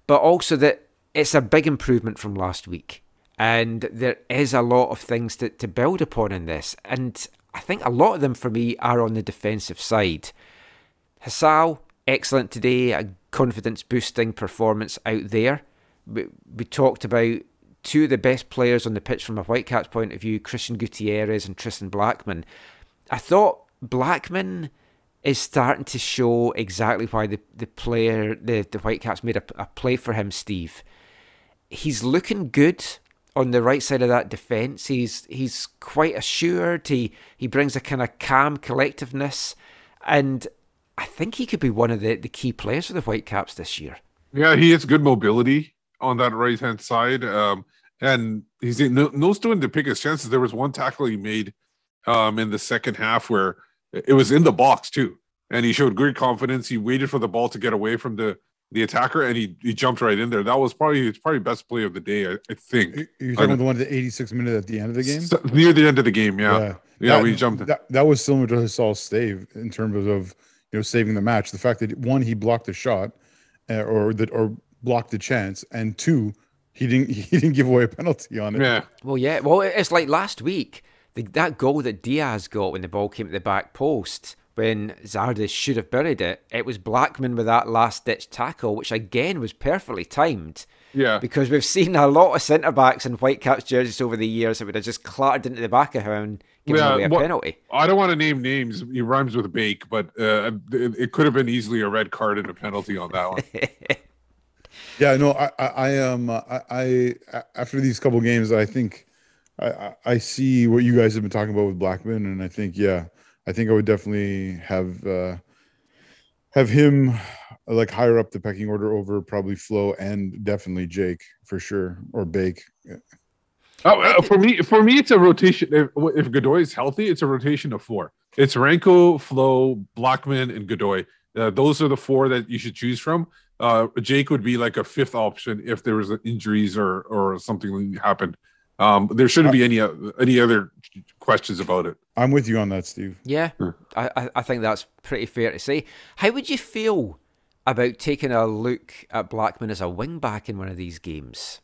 but also that it's a big improvement from last week. And there is a lot of things to, to build upon in this. And I think a lot of them for me are on the defensive side. Hasal, excellent today, a confidence boosting performance out there. We, we talked about two of the best players on the pitch from a Whitecaps point of view, Cristian Gutierrez and Tristan Blackmon. I thought Blackmon is starting to show exactly why the, the player, the, the Whitecaps made a, a play for him, Steve. He's looking good on the right side of that defence. He's he's quite assured. He he brings a kind of calm collectiveness, and I think he could be one of the, the key players for the Whitecaps this year. Yeah, he has good mobility on that right hand side. Um, and he's no, knows doing to pick his chances. There was one tackle he made um, in the second half where it was in the box too, and he showed great confidence. He waited for the ball to get away from the the attacker, and he he jumped right in there. That was probably it's probably best play of the day, I, I think. You're talking about the one at the 86th minute at the end of the game. So- near the end of the game, yeah, yeah, That- we jumped. That, that was similar to Hasal's save in terms of you know saving the match. The fact that one he blocked the shot, uh, or that or blocked the chance, and two he didn't he didn't give away a penalty on it. yeah, Well, yeah. Well, it's like last week, the, that goal that Diaz got when the ball came to the back post, when Zardes should have buried it, it was Blackmon with that last ditch tackle, which again was perfectly timed. yeah. Because we've seen a lot of centre backs in Whitecaps jerseys over the years that would have just clattered into the back of him and given Yeah, away a what- penalty. I don't want to name names. He rhymes with bake, but uh, it, it could have been easily a red card and a penalty on that one. Yeah, no, I, I, I um, I, I, after these couple games, I think I, I- I see what you guys have been talking about with Blackmon, and I think, yeah, I think I would definitely have, uh, have him uh, like higher up the pecking order over probably Flo and definitely Jake for sure, or Bake. Oh, uh, for me, for me, it's a rotation. If, if Godoy is healthy, it's a rotation of four. It's Ranko, Flo, Blackmon, and Godoy. Uh, those are the four that you should choose from. Uh, Jake would be like a fifth option if there was injuries or or something happened. Um, there shouldn't be any uh, any other questions about it. I'm with you on that, Steve. Yeah, I, I- I think that's pretty fair to say. How would you feel about taking a look at Blackmon as a wing back in one of these games?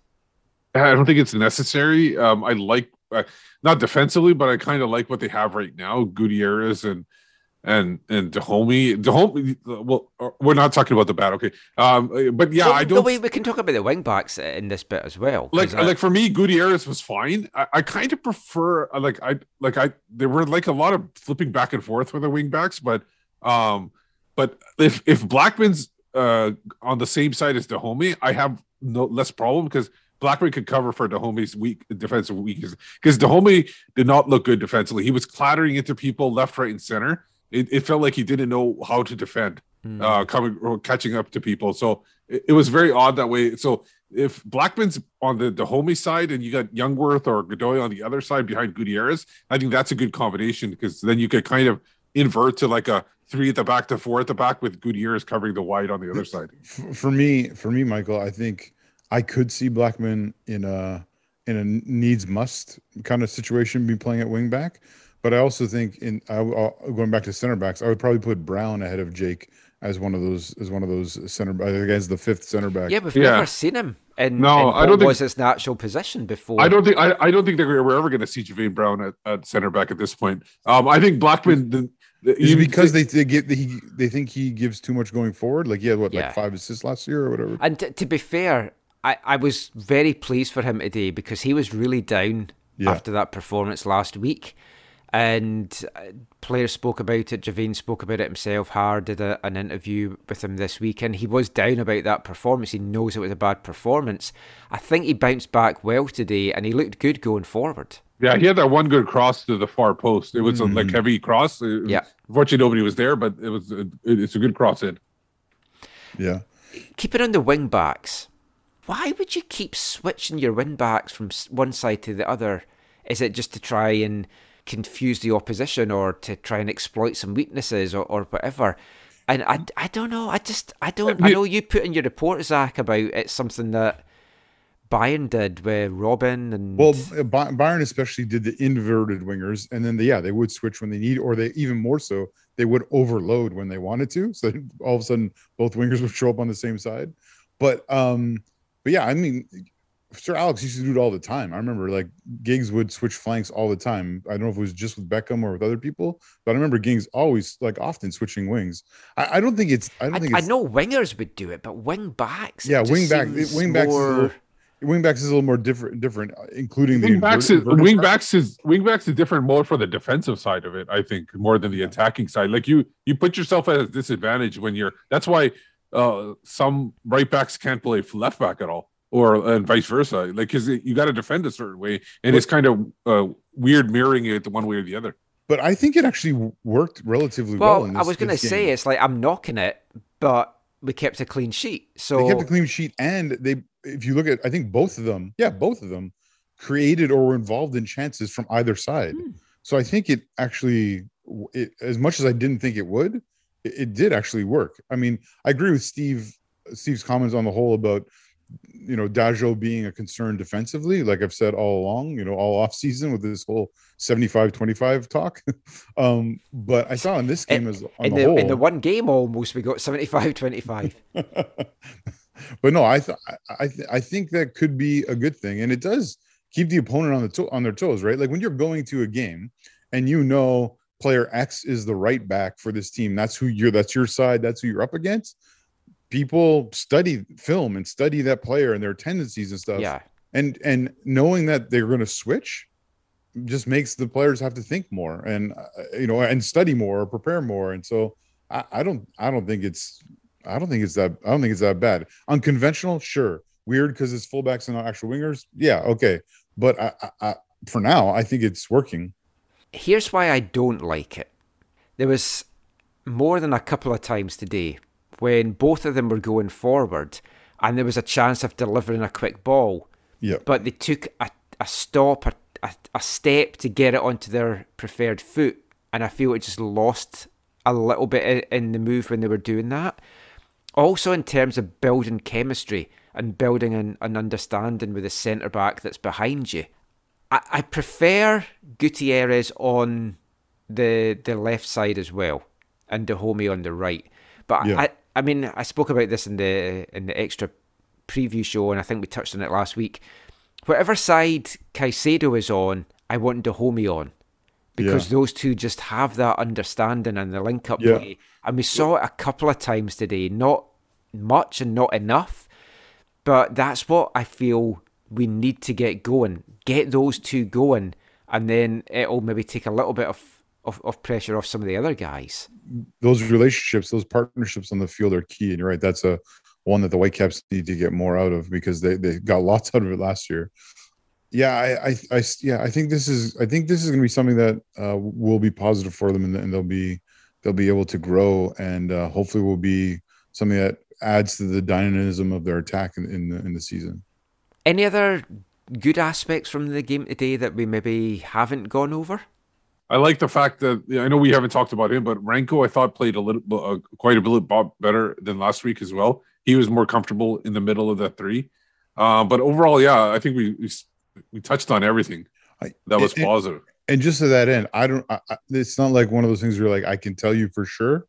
I don't think it's necessary. Um, I like uh, not defensively, but I kind of like what they have right now. Gutierrez and and and Dájome. Dájome. Well, uh, we're not talking about the bad. Okay. Um, but yeah, Well, I don't we, we can talk about the wing backs in this bit as well. like I- like for me. Gutierrez was fine. I, I kind of prefer uh, like I like I there were like a lot of flipping back and forth with the wing backs, but um, but if if Blackmon's uh on the same side as Dájome, I have no less problem because. Blackmon could cover for Dájome's weak defensive weakness because Dájome did not look good defensively. He was clattering into people left, right, and center. It, it felt like he didn't know how to defend, Hmm. uh, coming or catching up to people. So it, it was very odd that way. So if Blackmon's on the Dájome side and you got Jungwirth or Godoy on the other side behind Gutierrez, I think that's a good combination because then you could kind of invert to like a three at the back to four at the back with Gutierrez covering the wide on the other side. For me, for me, Michael, I think I could see Blackmon in a in a needs must kind of situation, be playing at wingback. But I also think in I, I- going back to center backs, I would probably put Brown ahead of Jake as one of those as one of those center I think as the fifth center back. yeah, we've Yeah. never seen him in, No, in I don't think- was his natural position before. I don't think I, I don't think that we're ever going to see Javain Brown at, at center back at this point. Um, I think Blackmon. The, the, Is it you- because they they get he they think he gives too much going forward? Like he had what Yeah. like five assists last year or whatever. And t- to be fair, I, I was very pleased for him today because he was really down Yeah. after that performance last week. And uh, players spoke about it. Javain spoke about it himself. Har did a, an interview with him this week, and he was down about that performance. He knows it was a bad performance. I think he bounced back well today, and he looked good going forward. Yeah, he had that one good cross to the far post. It was a like heavy cross. It- Yeah. Unfortunately, nobody was there, but it was a, it- it's a good cross in. Yeah. Keeping on the wing backs, why would you keep switching your wing backs from one side to the other? Is it just to try and confuse the opposition or to try and exploit some weaknesses or, or whatever? And I, I don't know. I just I don't. I know you put in your report, Zach, about it's something that Bayern did with Robben and Well, Bay- Bayern especially did the inverted wingers, and then they, yeah, they would switch when they need, or they even more so, they would overload when they wanted to. So all of a sudden, both wingers would show up on the same side. But um, but yeah, I mean, Sir Alex used to do it all the time. I remember like Giggs would switch flanks all the time. I don't know if it was just with Beckham or with other people, but I remember Giggs always like often switching wings. I, I don't think it's. I don't I, think I know wingers would do it, but wing backs. yeah, just wing back. Wing backs. Is a more- little, wing backs is a little more different. Different, uh, including the Wing backs, invert- is, inverted wing front. backs is wing backs is different more for the defensive side of it. I think more than the attacking side. Like you, you put yourself at a disadvantage when you're. That's why uh, some right backs can't play left back at all, or and vice versa. Like because you got to defend a certain way, and it's kind of uh, weird mirroring it the one way or the other. But I think it actually worked relatively well. Well, in I was going to this say game. it's like I'm knocking it, but we kept a clean sheet. So they kept a clean sheet, and they, if you look at, I think both of them, yeah, both of them created or were involved in chances from either side. Hmm. So I think it actually, it, as much as I didn't think it would, it, it did actually work. I mean, I agree with Steve, Steve's comments on the whole about you know Dajo being a concern defensively, like I've said all along, you know, all off season with this whole 75-25 talk. um, but I saw in this game as on in the, the, whole, in the one game almost we got 75-25. but no, I th- I th- I think that could be a good thing, and it does keep the opponent on the to- on their toes, right? Like when you're going to a game and you know player X is the right back for this team, that's who you're, that's your side, that's who you're up against. People study film and study that player and their tendencies and stuff, yeah. and and knowing that they're going to switch just makes the players have to think more and uh, you know and study more or prepare more. And so I, I don't i don't think it's i don't think it's that i don't think it's that bad. Unconventional? Sure. Weird because it's fullbacks and not actual wingers? Yeah okay. But I, I, I for now i think it's working. Here's why I don't like it. There was more than a couple of times today when both of them were going forward and there was a chance of delivering a quick ball, yeah but they took a, a stop, a, a, a step to get it onto their preferred foot. And I feel it just lost a little bit in the move when they were doing that. Also, in terms of building chemistry and building an, an understanding with the centre back that's behind you, I, I prefer Gutierrez on the the left side as well, and Dájome on the right. But Yeah. I, mean, I spoke about this in the in the extra preview show, and I think we touched on it last week. Whatever side Caicedo is on, I want Dájome on because those two just have that understanding and the link up Yeah. play. And we saw it a couple of times today, not much and not enough, but that's what I feel we need to get going. Get those two going, and then it'll maybe take a little bit of, of, of pressure off some of the other guys. those relationships those partnerships on the field are key and you're right that's a one that the whitecaps need to get more out of because they, they got lots out of it last year yeah I, I i yeah i think this is i think this is going to be something that uh, will be positive for them and, and they'll be they'll be able to grow and uh, hopefully will be something that adds to the dynamism of their attack in, in the in the season Any other good aspects from the game today that we maybe haven't gone over? I like the fact that I know we haven't talked about him, but Ranko I thought played a little, uh, quite a bit better than last week as well. He was more comfortable in the middle of that three. Uh, but overall, yeah, I think we we, we touched on everything that was and- positive. and just to that end i don't I, I, it's not like one of those things where like i can tell you for sure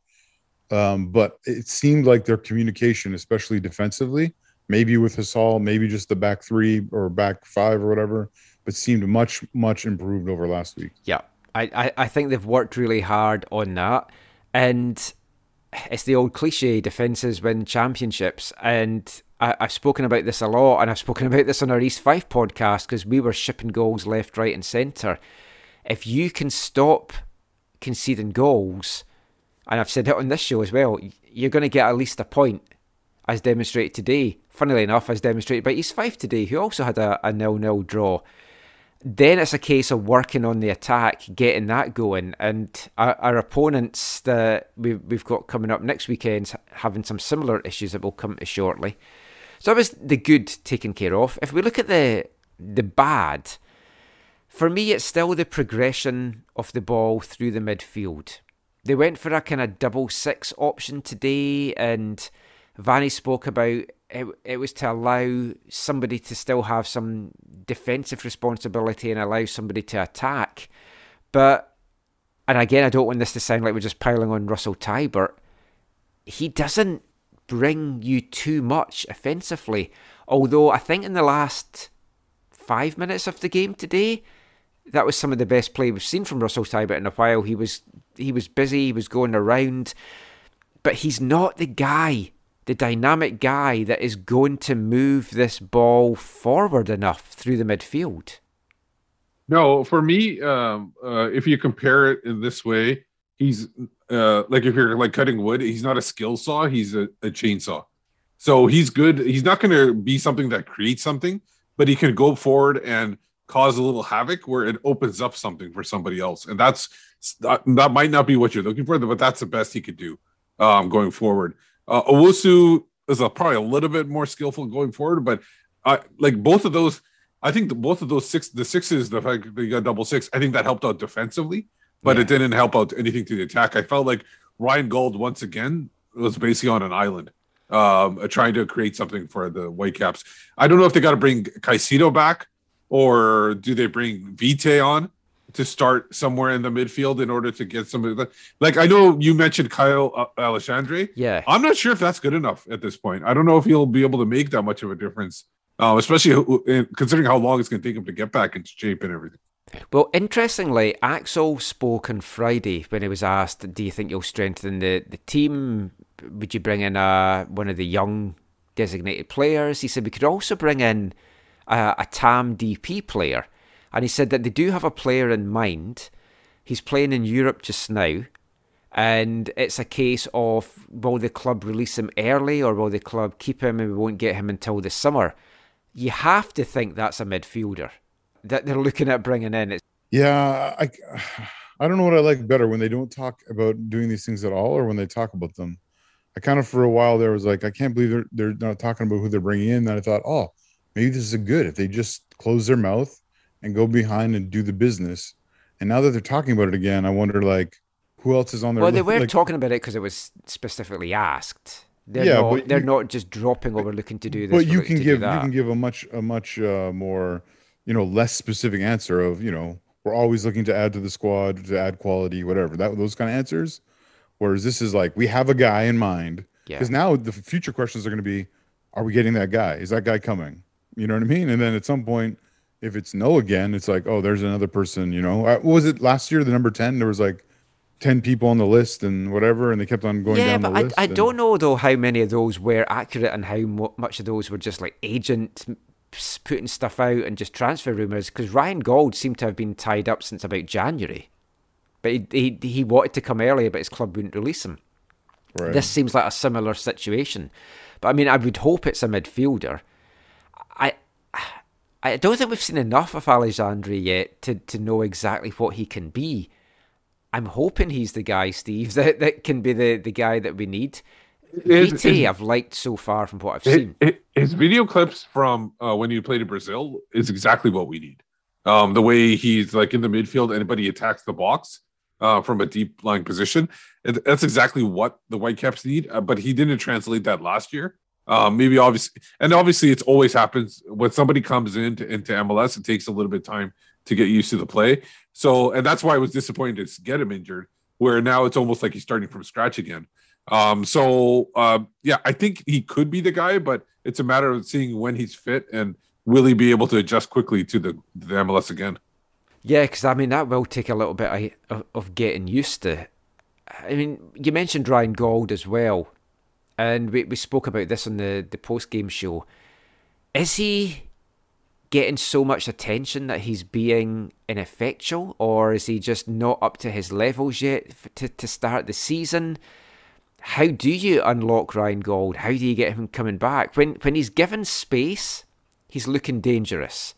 um, but it seemed like their communication especially defensively maybe with Hasal, maybe just the back three or back five or whatever but seemed much much improved over last week Yeah, I, I, I think they've worked really hard on that. And it's the old cliche defences win championships. And I, I've spoken about this a lot, and I've spoken about this on our East 5 podcast because we were shipping goals left, right, and centre. If you can stop conceding goals, and I've said it on this show as well, you're going to get at least a point, as demonstrated today. Funnily enough, as demonstrated by East 5 today, who also had a, a nil-nil draw then it's a case of working on the attack, getting that going, and our, our opponents that we've we've got coming up next weekend having some similar issues that we'll come to shortly. So that was the good taken care of. If we look at the the bad, for me, it's still the progression of the ball through the midfield. They went for a kind of double six option today, and Vanni spoke about it, it was to allow somebody to still have some defensive responsibility and allow somebody to attack. But, and again, I don't want this to sound like we're just piling on Russell Teibert. He doesn't bring you too much offensively. Although I think in the last five minutes of the game today, that was some of the best play we've seen from Russell Teibert in a while. He was he was busy, he was going around, but he's not the guy, the dynamic guy that is going to move this ball forward enough through the midfield. No, for me, um, uh, if you compare it in this way, he's uh, like if you're like cutting wood, he's not a skill saw, he's a, a chainsaw. So he's good. He's not going to be something that creates something, but he can go forward and cause a little havoc where it opens up something for somebody else. And that's that, that might not be what you're looking for, but that's the best he could do um, going forward. Uh, Owusu is a, probably a little bit more skillful going forward, but uh, like both of those, I think the, both of those six, the sixes, the fact that you got double six, I think that helped out defensively, but Yeah. it didn't help out anything to the attack. I felt like Ryan Gauld once again was basically on an island, um, uh, trying to create something for the Whitecaps. I don't know if they got to bring Caicedo back or do they bring Vite on to start somewhere in the midfield in order to get somebody that, like I know you mentioned Caio uh, Alexandre. Yeah. I'm not sure if that's good enough at this point. I don't know if he'll be able to make that much of a difference, uh, especially in- considering how long it's going to take him to get back into shape and everything. Well, interestingly, Axel spoke on Friday when he was asked, "Do you think you'll strengthen the, the team? Would you bring in a one of the young designated players?" He said we could also bring in a, a TAM DP player, and he said that they do have a player in mind. He's playing in Europe just now, and it's a case of will the club release him early or will the club keep him and we won't get him until the summer? You have to think that's a midfielder that they're looking at bringing in. It's Yeah, I I don't know what I like better when they don't talk about doing these things at all or when they talk about them. I kind of for a while there was like I can't believe they're they're not talking about who they're bringing in. Then I thought, oh, maybe this is a good if they just close their mouth and go behind and do the business. And now that they're talking about it again, I wonder like who else is on their well, they were like, talking about it because it was specifically asked. They're Yeah, not. They're you- not just dropping over looking to do this. but you can give you can give a much a much uh, more you know less specific answer of you know we're always looking to add to the squad to add quality whatever that those kind of answers whereas this is like we have a guy in mind Yeah. because now the future questions are going to be are we getting that guy is that guy coming you know what i mean and then at some point if it's no again it's like oh there's another person you know Uh, what was it last year the number 10 there was like 10 people on the list and whatever and they kept on going yeah, down but the list I, I and- don't know though how many of those were accurate and how mo- much of those were just like agent putting stuff out and just transfer rumors. Because Ryan Gauld seemed to have been tied up since about January, but he he, he wanted to come earlier, but his club wouldn't release him. right. This seems like a similar situation. But I mean, I would hope it's a midfielder. I don't think we've seen enough of Alexandre yet to, to know exactly what he can be. I'm hoping he's the guy, Steve, that, that can be the, the guy that we need. His- I've liked so far from what I've seen. his video clips from uh, when he played in Brazil is exactly what we need. Um, the way he's like in the midfield, anybody attacks the box uh, from a deep lying position. It, that's exactly what the Whitecaps need. Uh, but he didn't translate that last year. Um, maybe obviously, and obviously, it's always happens when somebody comes into into MLS. It takes a little bit of time to get used to the play. So, and that's why I was disappointed to get him injured. Where now it's almost like he's starting from scratch again. Um, so uh, yeah, I think he could be the guy, but it's a matter of seeing when he's fit and will he be able to adjust quickly to the, the MLS again. Yeah, because I mean, that will take a little bit of, of, getting used to. I mean, you mentioned Ryan Gauld as well, and we, we spoke about this on the, the post game show. Is he getting so much attention that he's being ineffectual, or is he just not up to his levels yet to, to start the season? How do you unlock Ryan Gauld? How do you get him coming back? When when he's given space, he's looking dangerous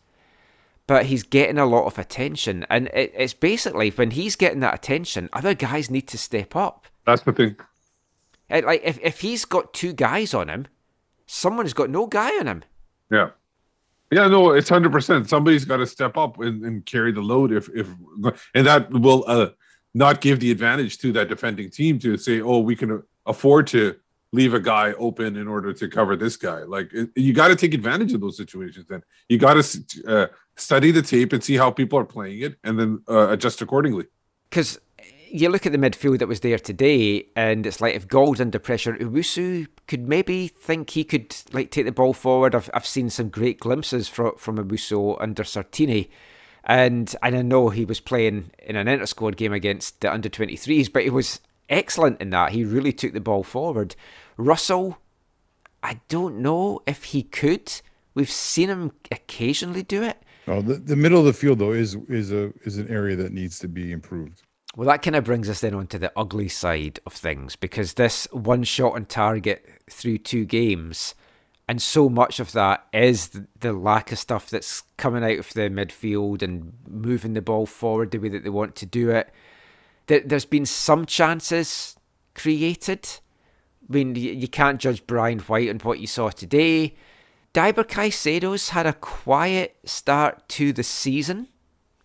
but he's getting a lot of attention. And it, it's basically when he's getting that attention, other guys need to step up. That's the thing. It- like if, if he's got two guys on him, someone's got no guy on him. Yeah. Yeah, no, it's hundred percent. Somebody's got to step up and, and carry the load. If if and that will uh, not give the advantage to that defending team to say, oh, we can afford to leave a guy open in order to cover this guy. Like it, you got to take advantage of those situations. Then you got to uh, study the tape and see how people are playing it, and then uh, adjust accordingly. Because you look at the midfield that was there today, and it's like if Gauld's under pressure, Owusu could maybe think he could like take the ball forward. I've I've seen some great glimpses from from Owusu under Sartini. And and I know he was playing in an inter squad game against the under 23s, but he was excellent in that. He really took the ball forward. Russell, I don't know if he could. We've seen him occasionally do it. Oh, the, the middle of the field though is is a is an area that needs to be improved. Well, that kind of brings us then onto the ugly side of things because this one shot on target through two games, and so much of that is the, lack of stuff that's coming out of the midfield and moving the ball forward the way that they want to do it. There, there's been some chances created. I mean, you can't judge Brian White on what you saw today. Deiber Caicedo's had a quiet start to the season,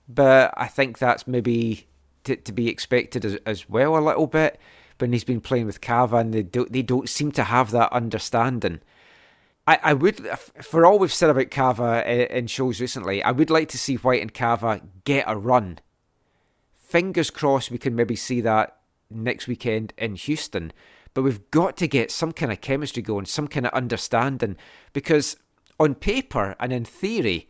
but I think that's maybe to, to be expected as, as well a little bit. When he's been playing with Cava, and they don't, they don't seem to have that understanding. I, I would, for all we've said about Cava eh, in shows recently, I would like to see White and Cava get a run. Fingers crossed we can maybe see that next weekend in Houston. But we've got to get some kind of chemistry going, some kind of understanding, because on paper and in theory,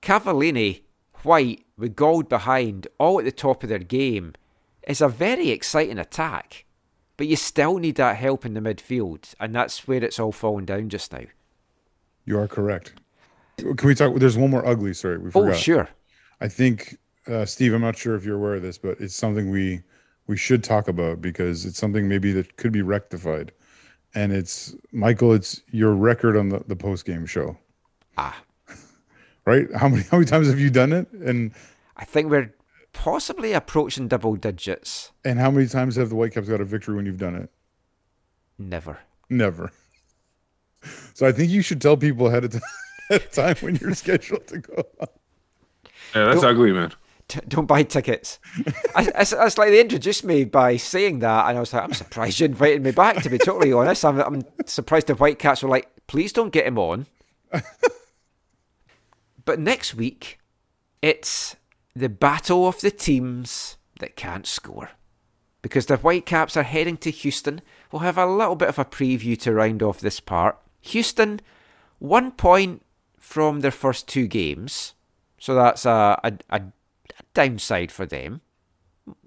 Cavallini, White, with Gauld behind, all at the top of their game, is a very exciting attack. But you still need that help in the midfield, and that's where it's all falling down just now. You are correct. Can we talk? There's one more ugly. Sorry, we forgot. Oh, forgot. sure. I think uh, Steve. I'm not sure if you're aware of this, but it's something we we should talk about because it's something maybe that could be rectified. And it's Michael. It's your record on the, the post game show. Ah. Right? How many how many times have you done it? And I think we're possibly approaching double digits. and how many times have the Whitecaps got a victory when you've done it? Never. Never. So I think you should tell people ahead of time, ahead of time when you're scheduled to go. on. Yeah, that's Don't- ugly, man. T- don't buy tickets. I, it's, it's like they introduced me by saying that, and I was like, I'm surprised you invited me back. To be totally honest, I'm, I'm surprised the Whitecaps were like, please don't get him on. But next week, it's the battle of the teams that can't score, because the Whitecaps are heading to Houston. We'll have a little bit of a preview to round off this part. Houston, one point from their first two games. So that's a, a, a downside for them.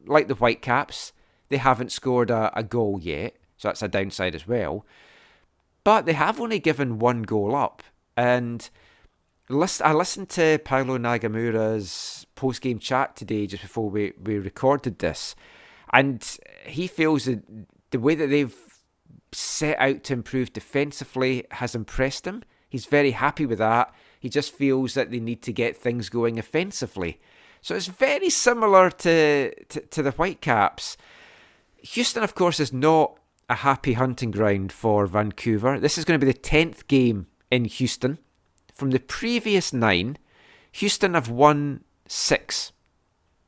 Like the Whitecaps, they haven't scored a, a goal yet, so that's a downside as well. But they have only given one goal up. And I listened to Paulo Nagamura's post game chat today just before we, we recorded this. And he feels that the way that they've set out to improve defensively has impressed him. He's very happy with that. He just feels that they need to get things going offensively. So it's very similar to, to, to the Whitecaps. Houston, of course, is not a happy hunting ground for Vancouver. This is going to be the 10th game in Houston. From the previous nine, Houston have won six.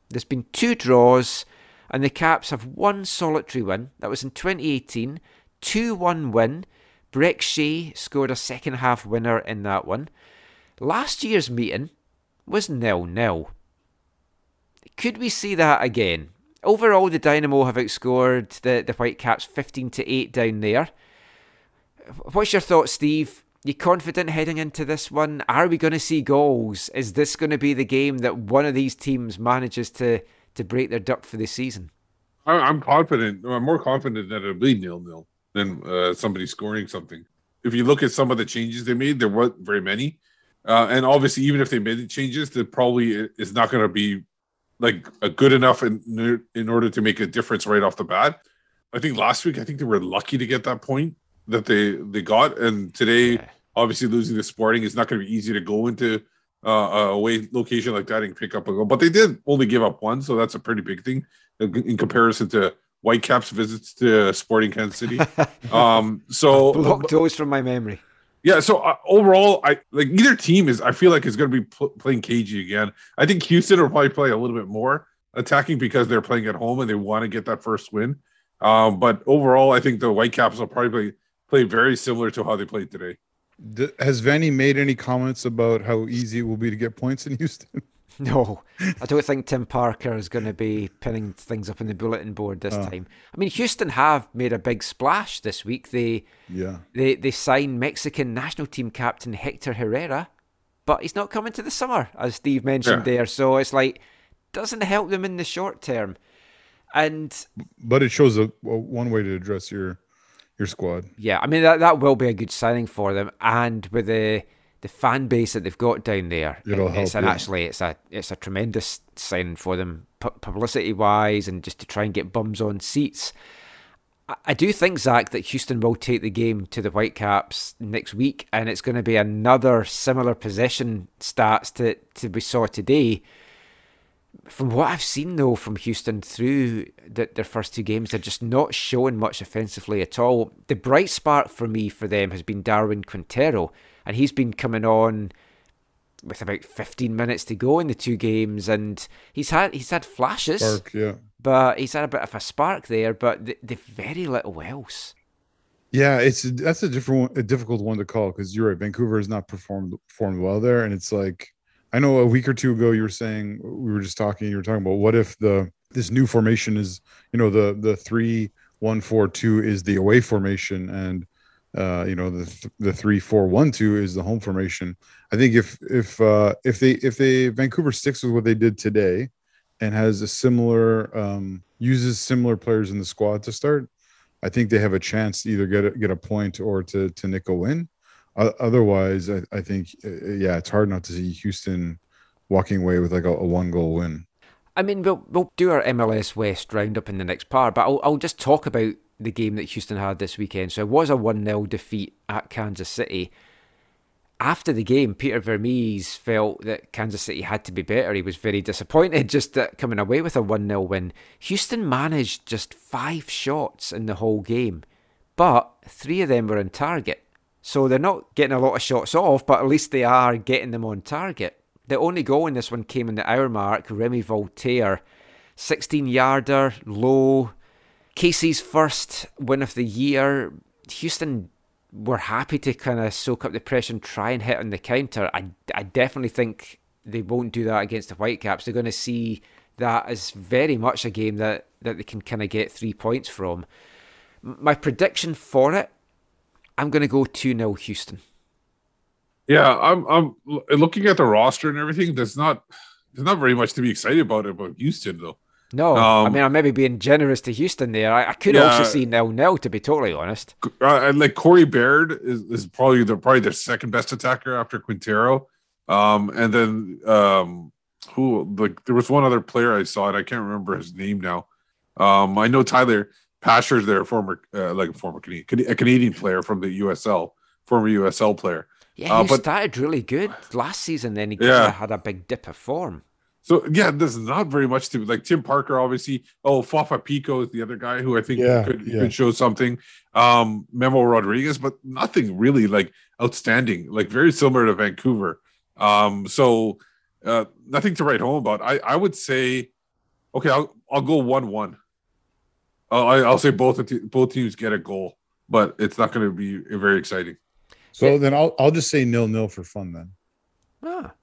There's been two draws, and the Caps have one solitary win. That was in 2018. 2 1 win. Brek Shea scored a second half winner in that one. Last year's meeting was nil nil. Could we see that again? Overall, the Dynamo have outscored the, the Whitecaps 15 to 8 down there. What's your thoughts, Steve? You confident heading into this one? Are we going to see goals? Is this going to be the game that one of these teams manages to, to break their duck for the season? I'm confident. I'm more confident that it'll be nil nil than uh, somebody scoring something. If you look at some of the changes they made, there weren't very many, uh, and obviously, even if they made the changes, that probably is not going to be like a good enough in in order to make a difference right off the bat. I think last week, I think they were lucky to get that point that they they got, and today, Yeah. obviously, losing the Sporting is not going to be easy to go into uh, a away location like that and pick up a goal. But they did only give up one, so that's a pretty big thing in comparison to Whitecaps visits to Sporting Kansas City. um, so Block those from my memory. Yeah. So uh, overall, I like either team is. I feel like is going to be pl- playing cagey again. I think Houston will probably play a little bit more attacking because they're playing at home and they want to get that first win. Um, but overall, I think the Whitecaps will probably play, play very similar to how they played today. D- has Vanni made any comments about how easy it will be to get points in Houston? No, I don't think Tim Parker is going to be pinning things up on the bulletin board this Oh. time. I mean, Houston have made a big splash this week. They Yeah. they they signed Mexican national team captain Hector Herrera, but he's not coming to the summer, as Steve mentioned Yeah. there. So it's like doesn't help them in the short term. And But it shows a, a one way to address your your squad. yeah, I mean that that will be a good signing for them, and with the the fan base that they've got down there, It'll it's help, an, yeah. actually it's a it's a tremendous signing for them, pu- publicity wise, and just to try and get bums on seats. I- I do think Zach that Houston will take the game to the Whitecaps next week, and it's going to be another similar possession stats to to we saw today. From what I've seen though from Houston through the, their first two games, they're just not showing much offensively at all. The bright spark for me for them has been Darwin Quintero, and he's been coming on with about 15 minutes to go in the two games, and he's had he's had flashes, Spark, yeah. but he's had a bit of a spark there, but th- they've very little else. Yeah, it's that's a different one, a difficult one to call because you're right. Vancouver has not performed performed well there, and it's like I know a week or two ago you were saying we were just talking. You were talking about what if the this new formation is you know the the three one four two is the away formation and uh you know the th- the three four one two is the home formation. I think if if uh if they if they Vancouver sticks with what they did today and has a similar um uses similar players in the squad to start I think they have a chance to either get a, get a point or to to nickel win. Uh, otherwise, I, I think uh, yeah, it's hard not to see Houston walking away with like a, a one goal win. I mean, we'll we'll do our MLS West roundup in the next part, but I'll I'll just talk about the game that Houston had this weekend. So it was a one 0 defeat at Kansas City. After the game, Peter Vermes felt that Kansas City had to be better. He was very disappointed just at coming away with a 1 0 win. Houston managed just five shots in the whole game, but three of them were on target. So they're not getting a lot of shots off, but at least they are getting them on target. The only goal in this one came in the hour mark. Remi Walter, 16 yarder, low. Casey's first win of the year. Houston were happy to kind of soak up the pressure and try and hit on the counter. I, I definitely think they won't do that against the Whitecaps. They're going to see that as very much a game that, that they can kind of get three points from. My prediction for it, I'm going to go 2 0 Houston. Yeah, I'm I'm looking at the roster and everything. There's not there's not very much to be excited about about Houston though. No, I Um, mean, I'm maybe being generous to Houston there. I, I could also see nil nil, to be totally honest. Uh, and like Corey Baird is, is probably the probably the second best attacker after Quintero. Um, and then um, who like there was one other player I saw it. I can't remember his name now. Um, I know Tyler Pasher's there, former uh, like a former Canadian, a Canadian player from the USL, former USL player. Yeah, Uh, he but- started really good last season, then he Yeah. of had a big dip of form. So yeah, there's not very much to like Tim Parker, obviously. Oh, Fafa Picault is the other guy who I think Yeah, could, yeah. could show something. Um, Memo Rodriguez, but nothing really like outstanding, like very similar to Vancouver. Um, so uh, nothing to write home about. I I would say, okay, I'll I'll go one one. I'll I- I'll say both te- both teams get a goal, but it's not going to be very exciting. So Yeah. then I'll I'll just say nil nil for fun then. Ah.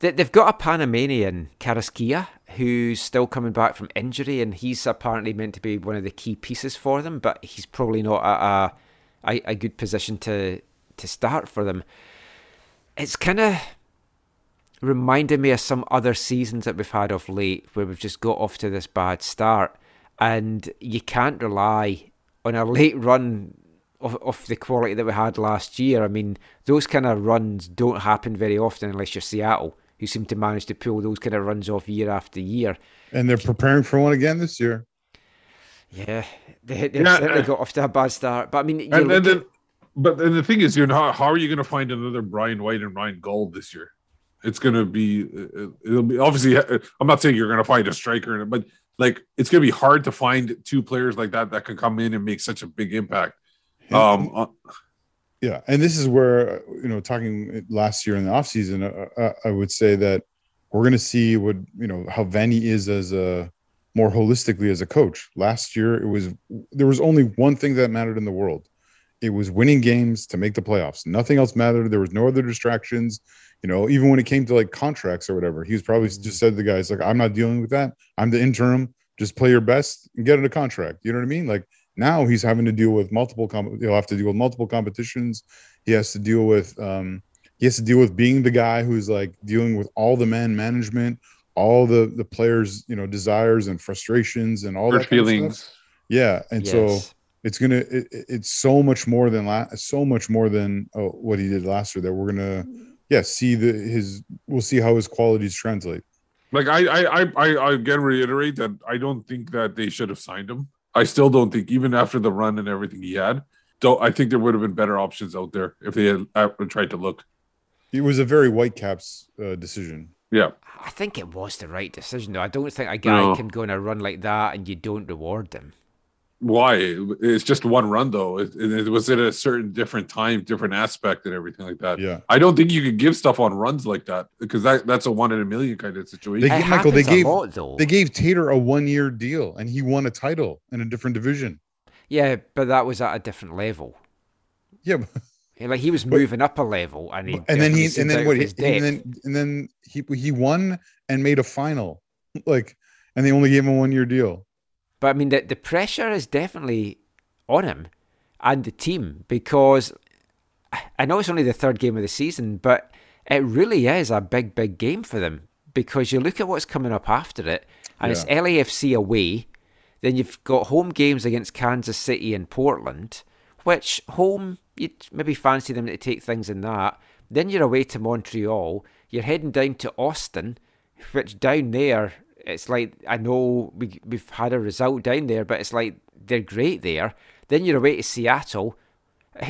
They, they've got a Panamanian, Carrasquilla, who's still coming back from injury, and he's apparently meant to be one of the key pieces for them, but he's probably not at a, a, a good position to, to start for them. It's kind of reminding me of some other seasons that we've had of late where we've just got off to this bad start, and you can't rely on a late run of, of the quality that we had last year. I mean, those kind of runs don't happen very often unless you're Seattle, who seem to manage to pull those kind of runs off year after year. And they're preparing for one again this year. Yeah, they, they've Yeah, certainly uh, got off to a bad start. But I mean, you And, look and then, but then the thing is, you know, how, how are you going to find another Brian White and Ryan Gauld this year? It's going to be, uh, it'll be obviously. uh, I'm not saying you're going to find a striker, but like it's going to be hard to find two players like that that can come in and make such a big impact. Um, uh, Yeah, and this is where you know, talking last year in the off season, uh, uh, I would say that we're going to see what you know how Vanni is as a more holistically as a coach. Last year, it was there was only one thing that mattered in the world. It was winning games to make the playoffs. Nothing else mattered. There was no other distractions. You know, even when it came to like contracts or whatever, he was probably just said to the guys like, "I'm not dealing with that. I'm the interim. Just play your best and get in a contract." You know what I mean? Like now he's having to deal with multiple. Com- he'll have to deal with multiple competitions. He has to deal with. um he has to deal with being the guy who's like dealing with all the man management, all the the players, you know, desires and frustrations and all Hurt that kind of stuff. feelings. Yeah, and so Yes. It's gonna it, it- it's so much more than last so much more than oh, what he did last year that we're gonna yeah see the his we'll see how his qualities translate Like I, I, I, I, I again reiterate that I don't think that they should have signed him. I still don't think, even after the run and everything he had, don't. I think there would have been better options out there if they had uh, tried to look. it was a very whitecaps uh, decision Yeah, I think it was the right decision, though. I don't think a guy No. can go on a run like that and you don't reward them. Why? It's just one run though. It, it was at a certain different time, different aspect, and everything like that. yeah I don't think you could give stuff on runs like that because that that's a one in a million kind of situation. They gave- Michael, they gave- lot, they gave tater a one year deal and he won a title in a different division Yeah, but that was at a different level. yeah but- Like he was But- moving up a level, and he and then he and then what he, and then and then he he won and made a final like and they only gave him a one year deal But I mean, the, the pressure is definitely on him and the team because I know it's only the third game of the season, but it really is a big, big game for them because you look at what's coming up after it, and it's Yeah. LAFC away. Then you've got home games against Kansas City and Portland, which home you'd maybe fancy them to take things in that. Then you're away to Montreal. You're heading down to Austin, which down there it's like I know we we've had a result down there, but it's like they're great there. Then you're away to Seattle.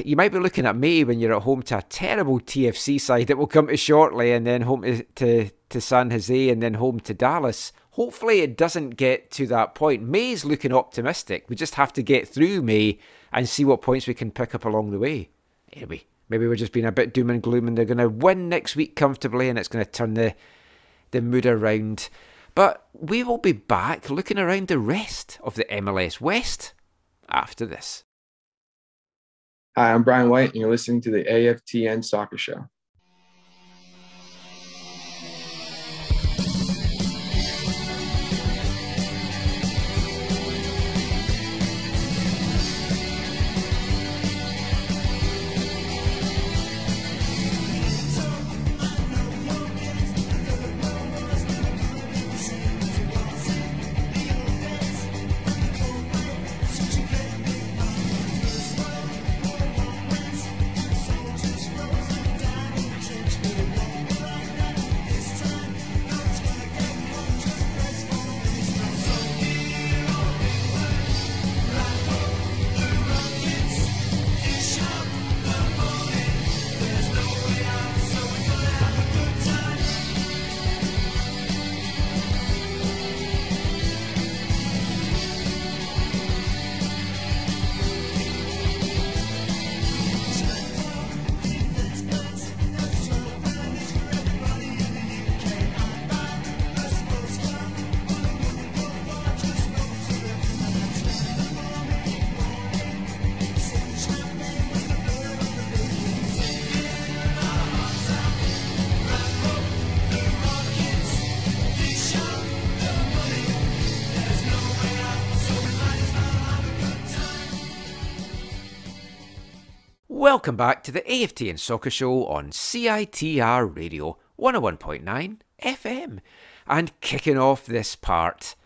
You might be looking at May when you're at home to a terrible TFC side that will come to shortly, and then home to, to, to San Jose, and then home to Dallas. Hopefully, it doesn't get to that point. May's looking optimistic. We just have to get through May and see what points we can pick up along the way. Anyway, maybe we're just being a bit doom and gloom, and they're going to win next week comfortably, and it's going to turn the the mood around. But we will be back looking around the rest of the MLS West after this. Hi, I'm Brian White, and you're listening to the AFTN Soccer Show. Welcome back to the AFTN Soccer Show on CITR Radio 101.9 FM. And kicking off this part,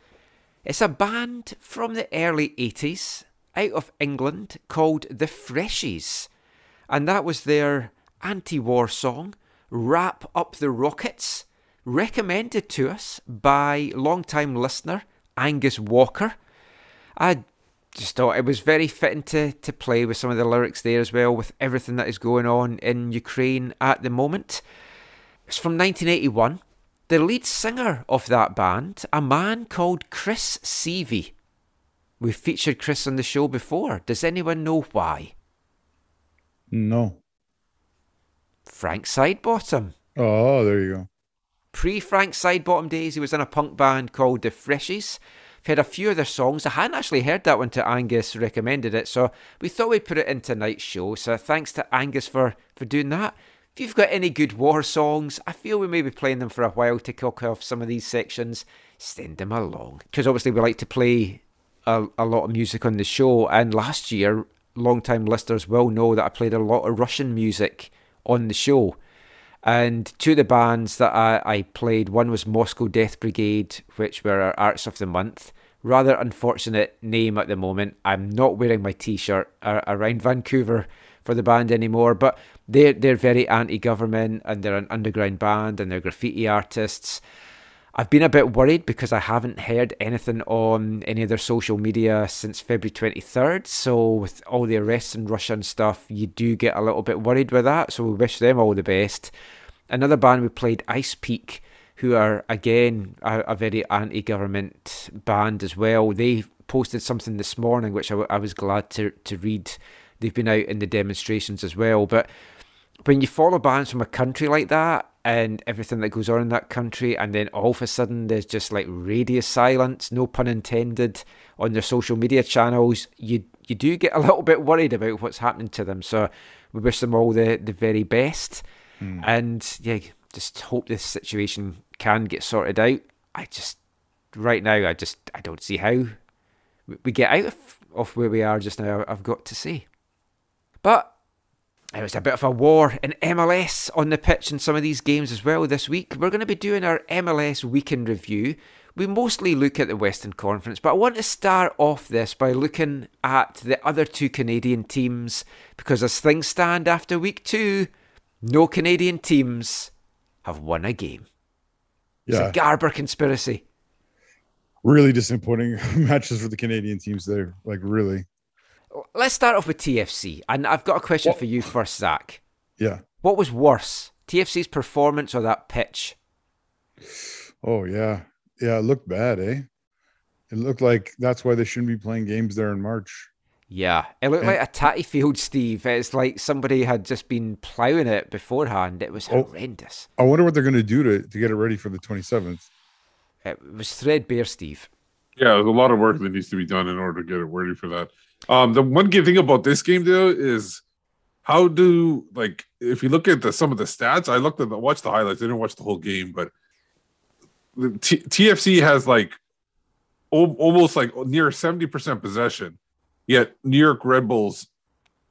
it's a band from the early 80s out of England called The Freshies. And that was their anti war song, Wrap Up the Rockets, recommended to us by long-time listener Angus Walker. I just thought it was very fitting to, to play with some of the lyrics there as well, with everything that is going on in Ukraine at the moment. It's from 1981. The lead singer of that band, a man called Chris Sievey. We've featured Chris on the show before. Does anyone know why? No. Frank Sidebottom. Oh, there you go. Pre Frank Sidebottom days, he was in a punk band called The Freshies. I've heard a few of their songs. I hadn't actually heard that one till Angus recommended it, so we thought we'd put it into tonight's show. So thanks to Angus for, for doing that. If you've got any good war songs, I feel we may be playing them for a while to kick off some of these sections. Send them along. Because obviously we like to play a, a lot of music on the show, and last year, long-time listeners will know that I played a lot of Russian music on the show. And two of the bands that I, I played, one was Moscow Death Brigade, which were our Arts of the Month. Rather unfortunate name at the moment. I'm not wearing my T-shirt uh, around Vancouver for the band anymore, but they're they're very anti-government and they're an underground band and they're graffiti artists. I've been a bit worried because I haven't heard anything on any of their social media since February 23rd. So, with all the arrests in Russia and stuff, you do get a little bit worried with that. So, we wish them all the best. Another band we played, Ice Peak, who are again a, a very anti government band as well. They posted something this morning which I, I was glad to, to read. They've been out in the demonstrations as well. But when you follow bands from a country like that, and everything that goes on in that country, and then all of a sudden there's just like radio silence, no pun intended, on their social media channels. You you do get a little bit worried about what's happening to them. So we wish them all the the very best, hmm. and yeah, just hope this situation can get sorted out. I just right now, I just I don't see how we- we get out of, of where we are just now. I've got to say, but it was a bit of a war in MLS on the pitch in some of these games as well this week. We're going to be doing our MLS weekend review. We mostly look at the Western Conference, but I want to start off this by looking at the other two Canadian teams because as things stand after week two, no Canadian teams have won a game. It's Yeah. a Garber conspiracy. Really disappointing matches for the Canadian teams there. Like really. Let's start off with TFC, and I've got a question for you first, Zach. Yeah. What was worse, TFC's performance or that pitch? Oh yeah. Yeah, it looked bad, eh? It looked like that's why they shouldn't be playing games there in March. Yeah, it looked And- like a tatty field, Steve. It's like somebody had just been ploughing it beforehand. It was Oh. horrendous. I wonder what they're gonna do to, to get it ready for the twenty seventh. It was threadbare, Steve. Yeah, there's a lot of work that needs to be done in order to get it ready for that. Um, the one good thing about this game though is how do like if you look at the some of the stats, I looked at the watched the highlights. I didn't watch the whole game, but the T- TFC has like al- almost like near seventy percent possession, yet New York Red Bulls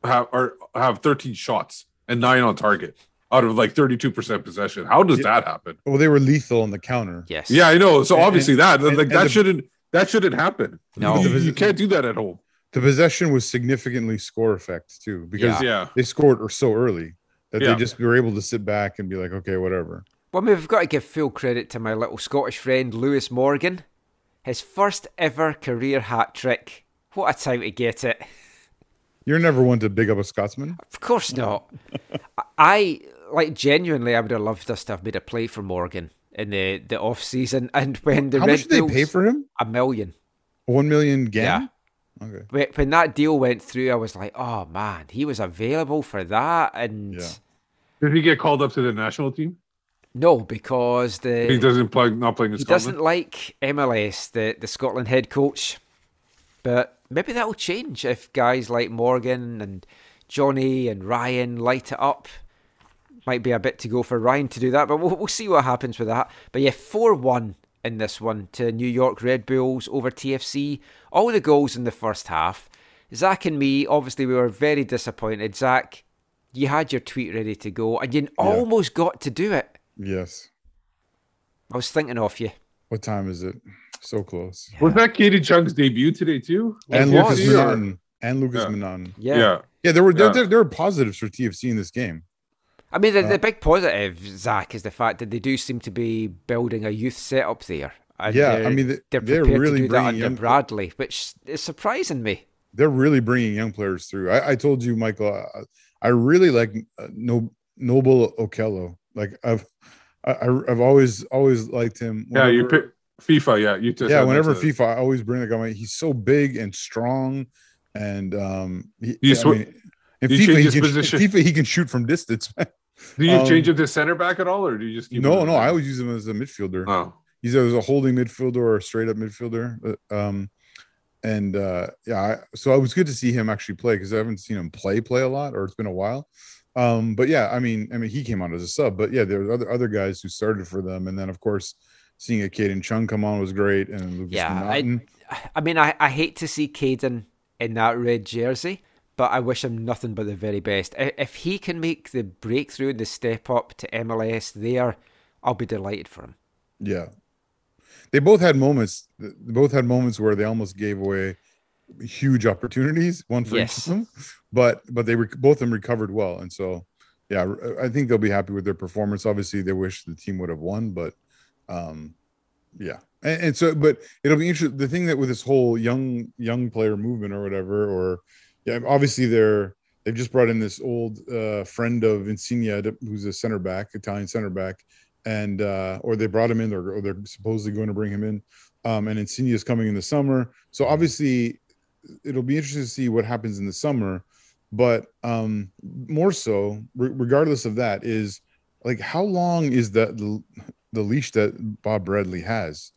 have are have thirteen shots and nine on target out of like thirty two percent possession. How does Yeah. that happen? Well, they were lethal on the counter. Yes. Yeah, I know. So And- obviously that and- like and that the- shouldn't that shouldn't happen. No. you, you can't do that at home. The possession was significantly score effect too, because Yeah. they scored or so early that Yeah. they just were able to sit back and be like, okay, whatever. Well, I mean, we've got to give full credit to my little Scottish friend, Lewis Morgan. His first ever career hat trick. What a time to get it. You're never one to big up a Scotsman. Of course not. I, like, genuinely, I would have loved us to have made a play for Morgan in the, the off season. And when the How Red much did they pay for him? A million. One million yen. Yeah. Okay. When- When that deal went through, I was like, oh man, he was available for that. And Yeah. Did he get called up to the national team? no, because the He doesn't play, not playing in he Scotland. doesn't like MLS, the, the Scotland head coach. But maybe that will change if guys like Morgan and Johnny and Ryan light it up. Might be a bit to go for Ryan to do that, but we'll, we'll see what happens with that. But yeah, 4 1 in this one to New York Red Bulls over TFC. All the goals in the first half. Zach and me, obviously, we were very disappointed. Zach, you had your tweet ready to go and you almost got to do it. Yes. I was thinking of you. What time is it? So close. Was that Kadin Chung's debut today too? And It Lucas was. Minan. And Lucas Yeah. Minan. Yeah. Yeah. Yeah, there were there, Yeah. there, there were positives for TFC in this game. I mean, the, Uh, the big positive, Zach, is the fact that they do seem to be building a youth setup there. And Yeah, I mean, they- they're they're really to do that bringing under young- Bradley, which is surprising me. They're really bringing young players through. I, I told you, Michael, I, I really like uh, no, Noble Okello. Like I've, I, I- I've always always liked him. Yeah, you pick FIFA. Yeah, you just yeah, whenever that. FIFA, I always bring the guy. He's so big and strong, and um, he, You I mean, In you FIFA, change he his can, position? in FIFA, he can shoot from distance. Do you Um, change him to center back at all, or do you just keep? no, in no, the- I always use him as a midfielder. Oh, He's either a holding midfielder or a straight up midfielder. Uh, Um, and uh, yeah, I, so it was good to see him actually play because I haven't seen him play play a lot, or it's been a while. Um, but yeah, I mean, I mean, he came on as a sub, but yeah, there were other other guys who started for them, and then of course, seeing a Kadin Chung come on was great, and Lucas Yeah, I- I mean, I, I hate to see Kadin in that red jersey, but I wish him nothing but the very best. If he can make the breakthrough, and the step up to MLS there, I'll be delighted for him. Yeah. They both had moments. They both had moments where they almost gave away huge opportunities, one for Yes. each of them. But but they were both of them recovered well, and so yeah, I think they'll be happy with their performance. Obviously, they wish the team would have won, but um, yeah. And, and so, but it'll be interesting. The thing that with this whole young young player movement or whatever, or yeah, obviously they're they've just brought in this old uh, friend of Insigne, who's a center back, Italian center back, and uh, or they brought him in, or, or they're supposedly going to bring him in. Um, and Insigne is coming in the summer, so obviously it'll be interesting to see what happens in the summer. But um, more so, re- regardless of that, is like how long is that the, the leash that Bob Bradley has?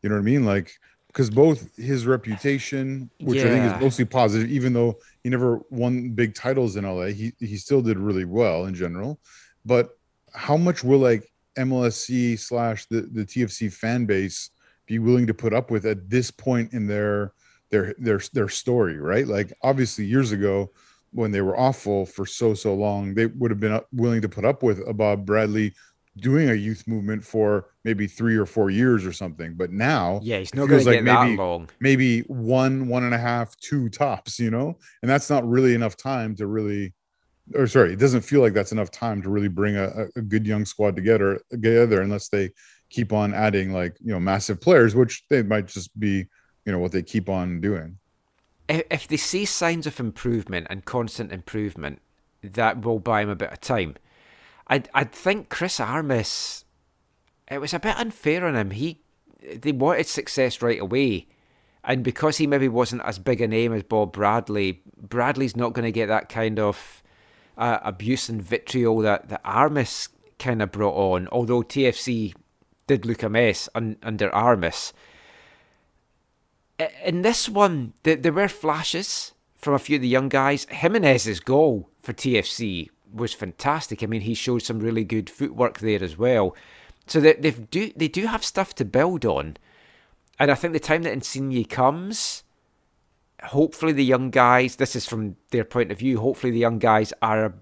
You know what I mean? Like because both his reputation, which I think is mostly positive, even though he never won big titles in LA, he he still did really well in general. But how much will like MLSC slash the the TFC fan base be willing to put up with at this point in their their their their story, right? Like obviously years ago when they were awful for so so long, they would have been willing to put up with a Bob Bradley doing a youth movement for maybe three or four years or something. But now, Yeah, he's not going like maybe- long. maybe one, one and a half, two tops, you know, and that's not really enough time to really, or sorry, it doesn't feel like that's enough time to really bring a, a- good young squad together, together, unless they keep on adding like you know massive players, which they might just be, you know, what they keep on doing. if, they see signs of improvement and constant improvement, that will buy him a bit of time. I'd I'd think Chris Armas, it was a bit unfair on him. He they wanted success right away, and because he maybe wasn't as big a name as Bob Bradley, Bradley's not going to get that kind of uh, abuse and vitriol that that Armas kind of brought on. Although TFC did look a mess un, under Armas in this one, there, there were flashes from a few of the young guys. Jimenez's goal for TFC was fantastic. I mean, he showed some really good footwork there as well. So they they do they do have stuff to build on, and I think the time that Insigne comes, hopefully the young guys. This is from their point of view. Hopefully the young guys are a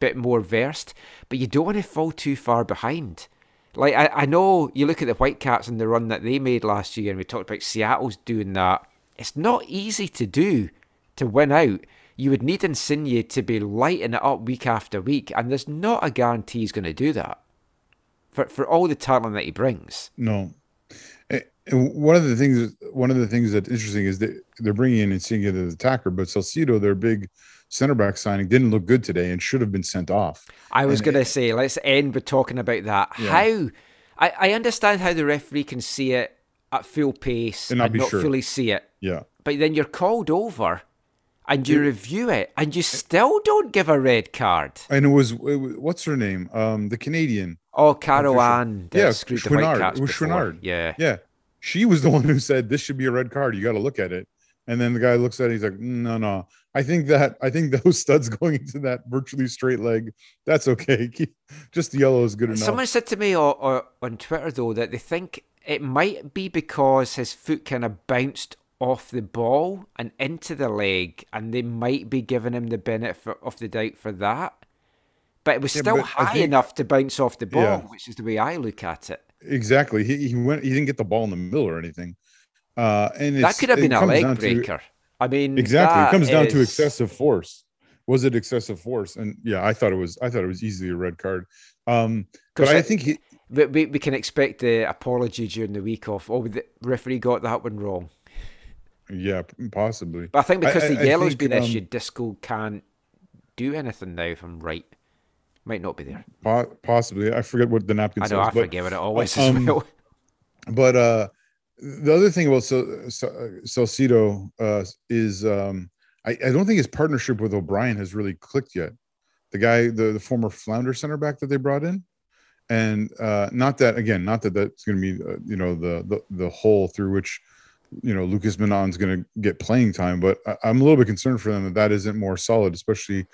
bit more versed, but you don't want to fall too far behind. Like I, I know you look at the Whitecaps and the run that they made last year, and we talked about Seattle's doing that. It's not easy to do to win out. You would need Insigne to be lighting it up week after week, and there's not a guarantee he's going to do that for for all the talent that he brings. No. And one of the things, one of the things that's interesting is that they're bringing in Insigne as the attacker, but Salcedo, their big center back signing, didn't look good today and should have been sent off. I was going to say, let's end with talking about that. Yeah. How I, I understand how the referee can see it at full pace And and not not, sure. fully see it, Yeah. but then you're called over and you review it and you still don't give a red card. And it was, it was what's her name? Um, the Canadian. Oh, Caro Official. Ann that Yeah, screwed the Chenard. Whitecaps It was. Yeah. Yeah. She was the one who said this should be a red card. You got to look at it. And then the guy looks at it. He's like, no, no. I think that I think those studs going into that virtually straight leg, that's okay. Just the yellow is good enough. Someone said to me or, or, on Twitter though that they think it might be because his foot kind of bounced off the ball and into the leg, and they might be giving him the benefit of the doubt for that. But it was Yeah, still high think- enough to bounce off the ball, Yeah. which is the way I look at it. Exactly. He, he went. He didn't get the ball in the middle or anything. Uh, and That could have been a leg down to- I mean, exactly. It comes down to excessive force. Was it excessive force? And yeah, I thought it was. I thought it was easily a red card. Um, but I it- think he. We, we, we can expect the apology during the week off. Oh, the referee got that one wrong. Yeah, possibly. But I think because I- the I yellow's think, been um, issued, Disco can't do anything now. If I'm right, might not be there. Po- possibly. I forget what the napkin I says. I but- forget what it always um, well. but uh the other thing about Sal- Sal- Salcedo uh is um I, I don't think his partnership with O'Brien has really clicked yet. The guy, the, the former Flounder center back that they brought in, and uh, not that again, not that that's going to be uh, you know the, the the hole through which you know Lucas Minon's going to get playing time, but I, I'm a little bit concerned for them that that isn't more solid, especially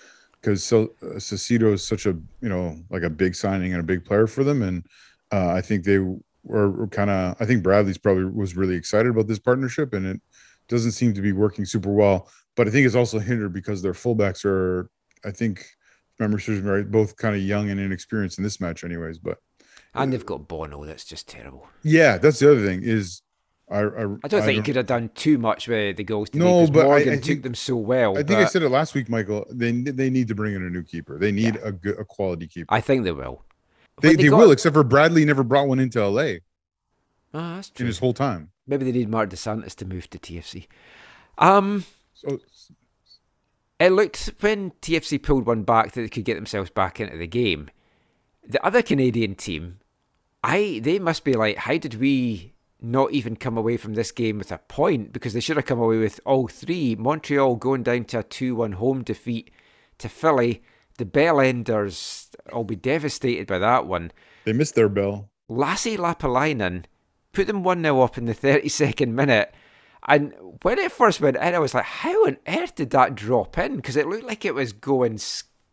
because so, uh, Cecito is such a you know like a big signing and a big player for them, and uh, I think they were kind of I think Bradley's probably was really excited about this partnership, and it doesn't seem to be working super well. But I think it's also hindered because their fullbacks are I think memory serves right, both kind of young and inexperienced in this match, anyways. But And they've got Bono. That's just terrible. yeah, that's the other thing is I I, I don't think he could have done too much with the goals. No, but I- Morgan I took think- them so well. I think I said it last week, Michael. They they need to bring in a new keeper. They need a good a quality keeper. I think they will. they When they, got- will, except for Bradley never brought one into LA Ah, that's in true. his whole time. Maybe they need Marc Dos Santos to move to TFC. Um, So it looked when TFC pulled one back that they could get themselves back into the game. The other Canadian team, I they must be like, how did we not even come away from this game with a point? Because they should have come away with all three. Montreal going down to a two-one home defeat to Philly. The Bellenders will be devastated by that one. they missed their bell. Lassi Lappalainen put them 1 0 up in the 32nd minute. And when it first went in, I was like, how on earth did that drop in? Because it looked like it was going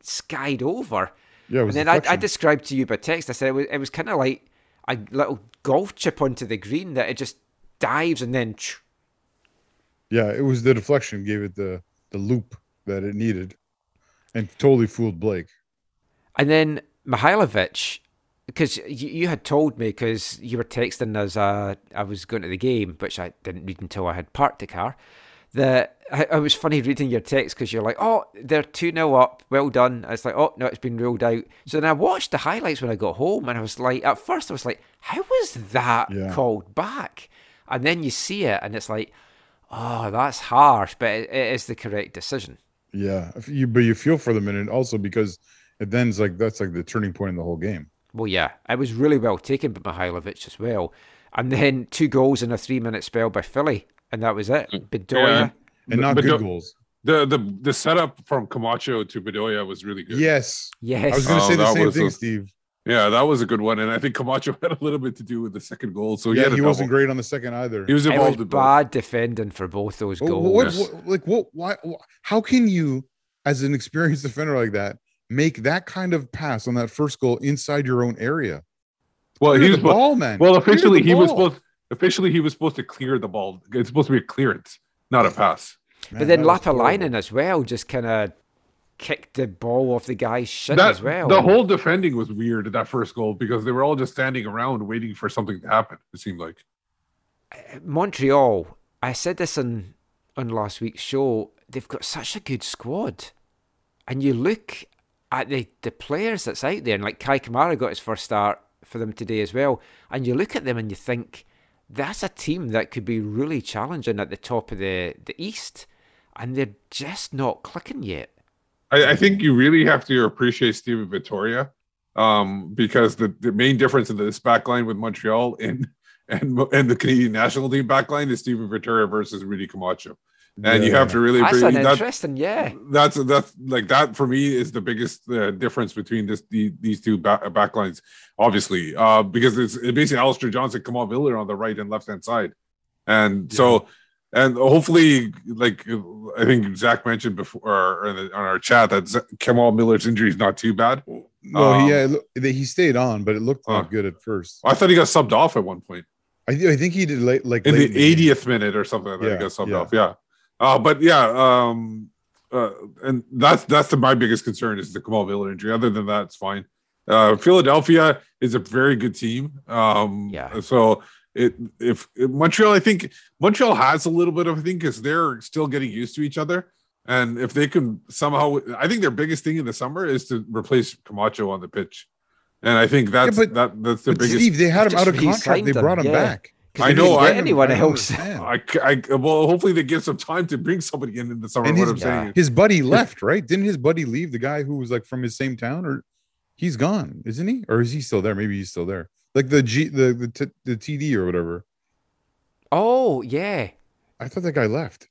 skied over. Yeah, it was and then I, I described to you by text, I said it was, it was kind of like a little golf chip onto the green that it just dives and then. Yeah, it was the deflection gave it the the loop that it needed, and totally fooled Blake. And then Mihailovic, because you, you had told me, because you were texting us, uh, I was going to the game, which I didn't read until I had parked the car, that I, I was funny reading your text because you're like, oh, they're 2 0 up, well done. It's like, oh, no, it's been ruled out. So then I watched the highlights when I got home, and I was like, at first, I was like, how was that Yeah. called back? And then you see it, and it's like, oh, that's harsh, but it, it is the correct decision. Yeah, you but you feel for them, and it also because it then's like that's like the turning point in the whole game. Well, yeah, it was really well taken by Mihailovic as well. And then two goals in a three minute spell by Philly, and that was it. Mm. Bedoya. Yeah. And not But good the- goals. The the the setup from Camacho to Bedoya was really good. Yes, Yes. I was going to Oh, say the same thing, a- Steve. Yeah, that was a good one, and I think Camacho had a little bit to do with the second goal. So he yeah, had a he wasn't great on the second either. He was it was involved in both. bad defending for both those goals. what, what- like what? Why? wh- How can you, as an experienced defender like that, make that kind of pass on that first goal inside your own area? Well, Clear he was supposed- ball, man. Well, officially he was ball. supposed officially he was supposed to clear the ball. It's supposed to be a clearance, not a pass. Man, but then that was horrible. Lappalainen as well just kind of kicked the ball off the guy's shin That, as well. The whole defending was weird at that first goal because they were all just standing around waiting for something to happen. It seemed like. Uh, Montreal, I said this on on last week's show, they've got such a good squad. And you look at the, the players that's out there, and like Kei Kamara got his first start for them today as well. And you look at them and you think, that's a team that could be really challenging at the top of the, the East. And they're just not clicking yet. I, I think you really have to appreciate Steven Vitória um, because the, the main difference in this back line with Montreal and and and the Canadian national team back line is Steven Vitória versus Rudy Camacho. And you have to really That's an appreciate that. interesting, yeah. That's that's like that for me is the biggest uh, difference between this the, these two back, back lines, obviously, uh, because it's, it's basically Alistair Johnston, Kamal Miller on the right and left hand side, and so and hopefully, like I think Zach mentioned before in on our chat that Z- Kamal Miller's injury is not too bad. No, Um, he, yeah, it he stayed on, but it looked not Huh. good at first. I thought he got subbed off at one point I, I think he did late, like in late the game. 80th minute or something. I think Yeah, he got subbed yeah. off. Yeah, uh, but yeah, um, uh, and that's that's the, my biggest concern is the Kamal Miller injury. Other than that, it's fine. Uh, Philadelphia is a very good team. Um, Yeah. So it if, if Montreal, I think Montreal has a little bit of a thing because they're still getting used to each other. And if they can somehow, I think their biggest thing in the summer is to replace Camacho on the pitch. And I think that's but- that that's the But biggest. Steve, they had him out of contract. re-signed They him, brought him yeah. back. 'Cause I know, didn't get I- anyone I don't else. I, I well, hopefully they give some time to bring somebody in in the summer. And what his, I'm saying, his buddy left, right? Didn't his buddy leave? The guy who was like from his same town, or he's gone, isn't he? Or is he still there? Maybe he's still there. Like the G, the the, t- the TD or whatever. Oh, yeah. I thought that guy left.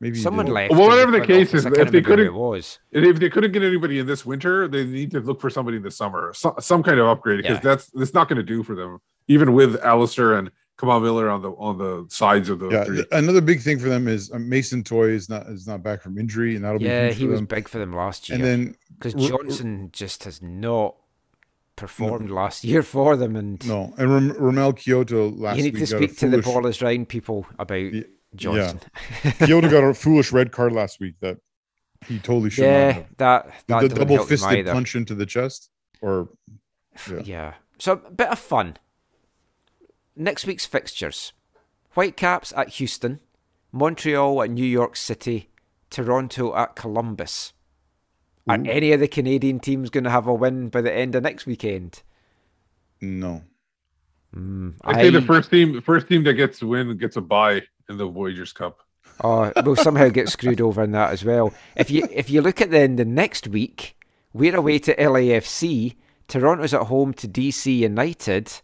Maybe Someone left. Well, whatever the case is, if they couldn't- it was. If they couldn't get anybody in this winter, they need to look for somebody in the summer, so, some kind of upgrade because Yeah. that's that's not going to do for them. Even with Alistair and Kamal Miller on the on the sides of the Yeah, three. another big thing for them is um, Mason Toye is not is not back from injury, and that'll be Yeah, huge he was them. big for them last year. And then because R- R- Johnson just has not performed last year for them, and no, and Ram- Romell Quioto last year. you need week to speak to the foolish- ball is round people about Y- Johnson. Kyoto got a foolish red card last week that he totally should not yeah, have. that that The, double fisted punch into the chest, or Yeah. yeah. So a bit of fun. Next week's fixtures: Whitecaps at Houston, Montreal at New York City, Toronto at Columbus. Are any of the Canadian teams going to have a win by the end of next weekend? no. Hmm, I say the first team, first team that gets to win gets a bye in the Voyageurs Cup. Oh, we'll somehow get screwed over in that as well. If you if you look at then the next week, we're away to LAFC. Toronto's at home to DC United,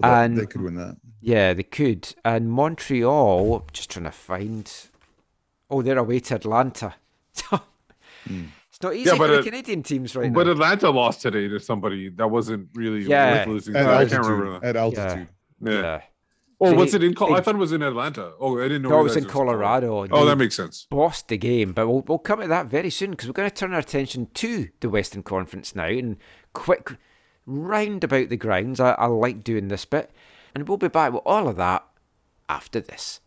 That- and they could win that. yeah, they could. And Montreal, just trying to find. Oh, they're away to Atlanta. Hmm. It's not easy Yeah, but for the it- Canadian teams right But now. Atlanta lost today to somebody that wasn't really Yeah. worth losing. At to. I can't altitude. remember that. At altitude. Yeah. yeah. Oh, So what's it in? Col- I thought it was in Atlanta. Oh, I didn't know. No, it was in Colorado. Oh, that makes sense. lost the game, but we'll, we'll come to that very soon because we're going to turn our attention to the Western Conference now and quick round about the grounds. I, I like doing this bit, and we'll be back with all of that after this.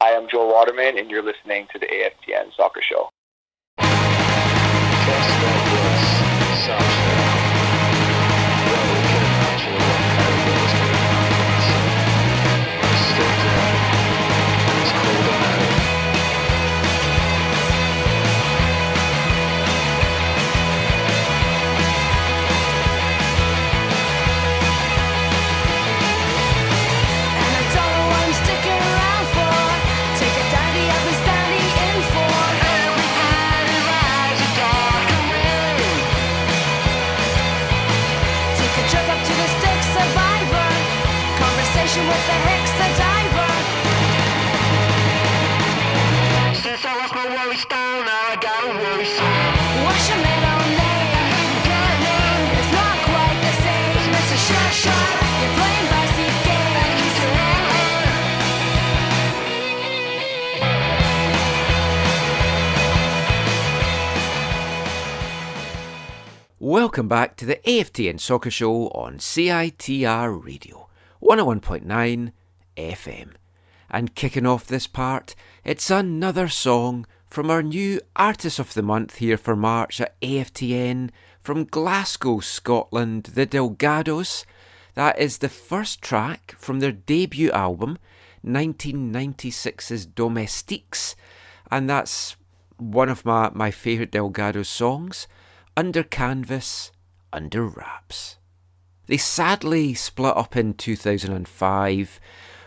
I am Joel Waterman, and you're listening to the AFTN Soccer Show. Welcome back to the AFTN Soccer Show on CITR Radio 101.9 FM. And kicking off this part, it's another song from our new Artist of the Month here for March at AFTN from Glasgow, Scotland, the Delgados. That is the first track from their debut album, 1996's Domestiques, and that's one of my, my favourite Delgado songs, Under Canvas, Under Wraps. They sadly split up in 2005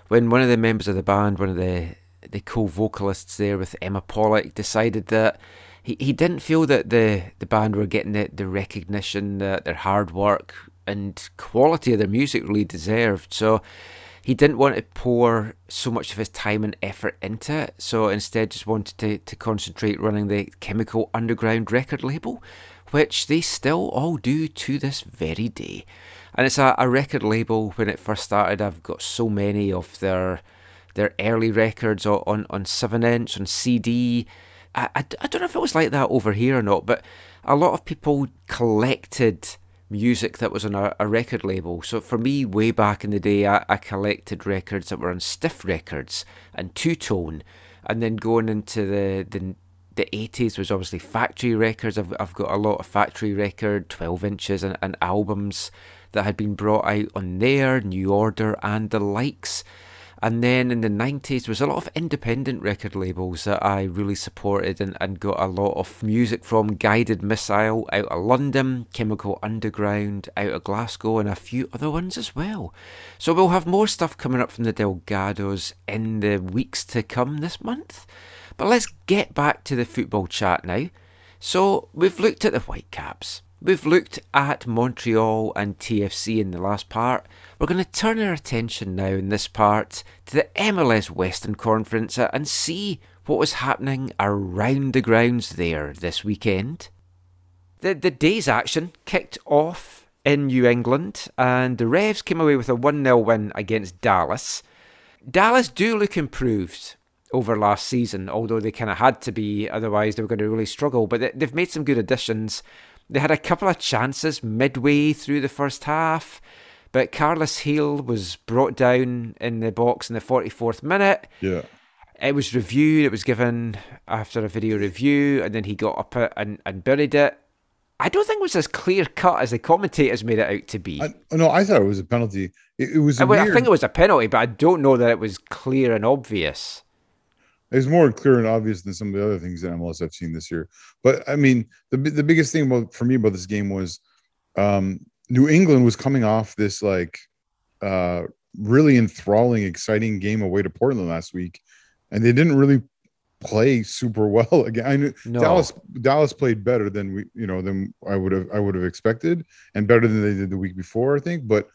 when one of the members of the band, one of the the co-vocalists there with Emma Pollock, decided that he, he didn't feel that the, the band were getting the, the recognition that their hard work and quality of their music really deserved. So he didn't want to pour so much of his time and effort into it. So instead just wanted to, to concentrate running the Chemical Underground record label, which they still all do to this very day. And it's a, a record label. When it first started, I've got so many of their their early records on on seven inch on CD. I, I, I don't know if it was like that over here or not, but a lot of people collected music that was on a, a record label. So for me, way back in the day, I, I collected records that were on Stiff Records and Two Tone, and then going into the the the 80s was obviously factory records. I've, I've got a lot of factory record, 12 inches, and, and albums that had been brought out on there, New Order, and the likes. And then in the 90s, there was a lot of independent record labels that I really supported and, and got a lot of music from Guided Missile out of London, Chemical Underground out of Glasgow, and a few other ones as well. So we'll have more stuff coming up from the Delgados in the weeks to come this month. But let's get back to the football chat now. So we've looked at the Whitecaps. We've looked at Montreal and TFC in the last part. We're going to turn our attention now in this part to the MLS Western Conference and see what was happening around the grounds there this weekend. The, the day's action kicked off in New England, and the Revs came away with a 1 0 win against Dallas. Dallas do look improved over last season, although they kind of had to be, otherwise, they were going to really struggle. But they- they've made some good additions. They had a couple of chances midway through the first half, but Carles Gil was brought down in the box in the 44th minute. Yeah. It was reviewed, it was given after a video review, and then he got up and, and buried it. I don't think it was as clear cut as the commentators made it out to be. I, no, I thought it was a penalty. It, it was I, well, I think it was a penalty, but I don't know that it was clear and obvious. It was more clear and obvious than some of the other things that MLS I've seen this year. But I mean, the the biggest thing about for me about this game was um, New England was coming off this like uh, really enthralling, exciting game away to Portland last week, and they didn't really play super well again. I knew No. Dallas Dallas played better than we you know than I would have I would have expected, and better than they did the week before, I think. But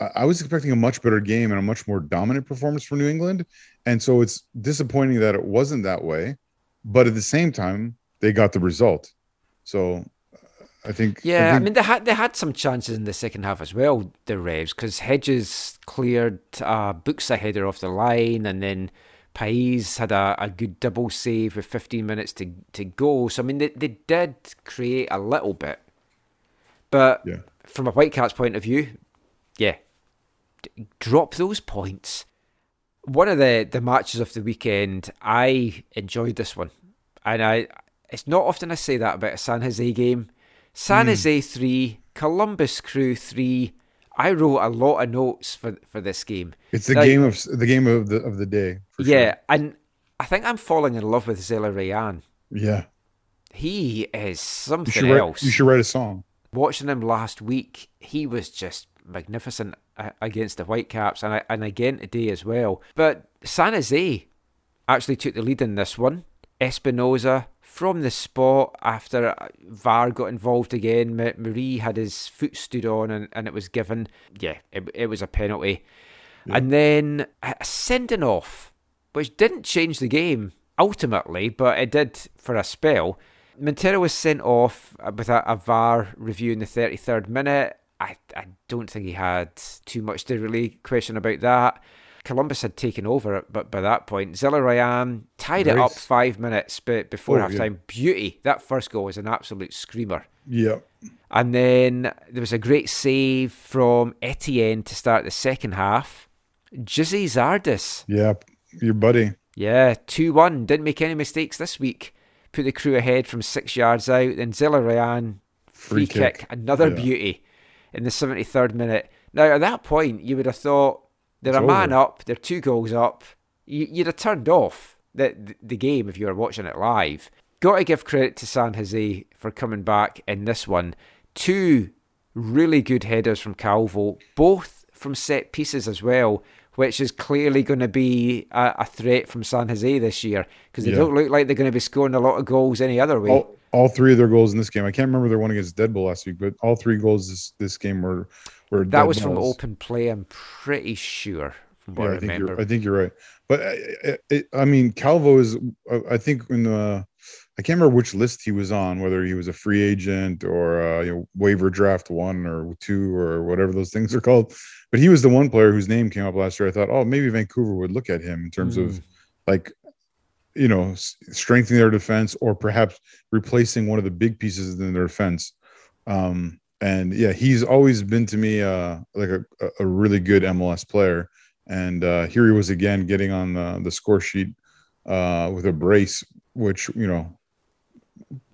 I I was expecting a much better game and a much more dominant performance from New England. And so it's disappointing that it wasn't that way. But at the same time, they got the result. So uh, I think. Yeah, I, think- mean they had they had some chances in the second half as well. The Revs because Hedges cleared uh, books a header off the line, and then Paes had a, a good double save with 15 minutes to to go. So I mean they they did create a little bit, but Yeah. from a Whitecaps point of view, yeah, d- drop those points. One of the the matches of the weekend, I enjoyed this one, and I it's not often I say that about a San Jose game. San Hmm. Jose three, Columbus Crew three. I wrote a lot of notes for for this game. it's the Like, game of the game of the of the day. for sure. yeah, and I think I'm falling in love with Zelarayán. Yeah. He is something should write, else. you should write a song. Watching him last week, he was just magnificent uh, against the Whitecaps, and and again today as well. But San Jose actually took the lead in this one. Espinoza from the spot after uh, VAR got involved again. Marie had his foot stood on, and, and it was given. Yeah, it, it was a penalty. And then a sending off, which didn't change the game ultimately, but it did for a spell. Montero was sent off with a, a VAR review in the 33rd minute. I, I don't think he had too much to really question about that. Columbus had taken over, but by that point, Zelarayán tied it up five minutes be- before Oh, half yeah. Beauty. That first goal was an absolute screamer. Yeah. And then there was a great save from Etienne to start the second half. Gyasi Zardes. Yeah. Your buddy. Yeah, 2 1. Didn't make any mistakes this week. Put the crew ahead from six yards out. Then Zelarayán, free, Free kick. kick. Another Yeah. beauty in the 73rd minute. Now, at that point, you would have thought they're It's a man over. up, they're two goals up. You, you'd have turned off the, the, the game if you were watching it live. Got to give credit to San Jose for coming back in this one. Two really good headers from Calvo, both from set pieces as well, which is clearly going to be a, a threat from San Jose this year because they Yeah. don't look like they're going to be scoring a lot of goals any other way. All, all three of their goals in this game. I can't remember their one against Dead Bull last week, but all three goals this, this game were were that was from open play, I'm pretty sure, from what Yeah, I I think remember. you're. I think you're right. But I, I, I mean, Calvo is. I think in the. I can't remember which list he was on, whether he was a free agent or uh, you know waiver draft one or two or whatever those things are called. But he was the one player whose name came up last year. I thought, oh, maybe Vancouver would look at him in terms Mm. of like, you know, strengthening their defense or perhaps replacing one of the big pieces in their defense. Um, and yeah, he's always been to me uh, like a, a really good MLS player. And uh, here he was again getting on the, the score sheet uh, with a brace, which you know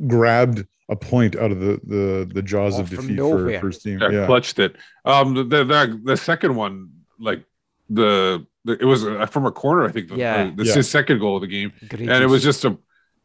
grabbed a point out of the the, the jaws Oh, of defeat for, nowhere. for his team. Yeah, Yeah, clutched it. Um, the, the the the second one, like the, the it was uh, from a corner. I think. The, Yeah. uh, this is Yeah. his second goal of the game, Great and it was just a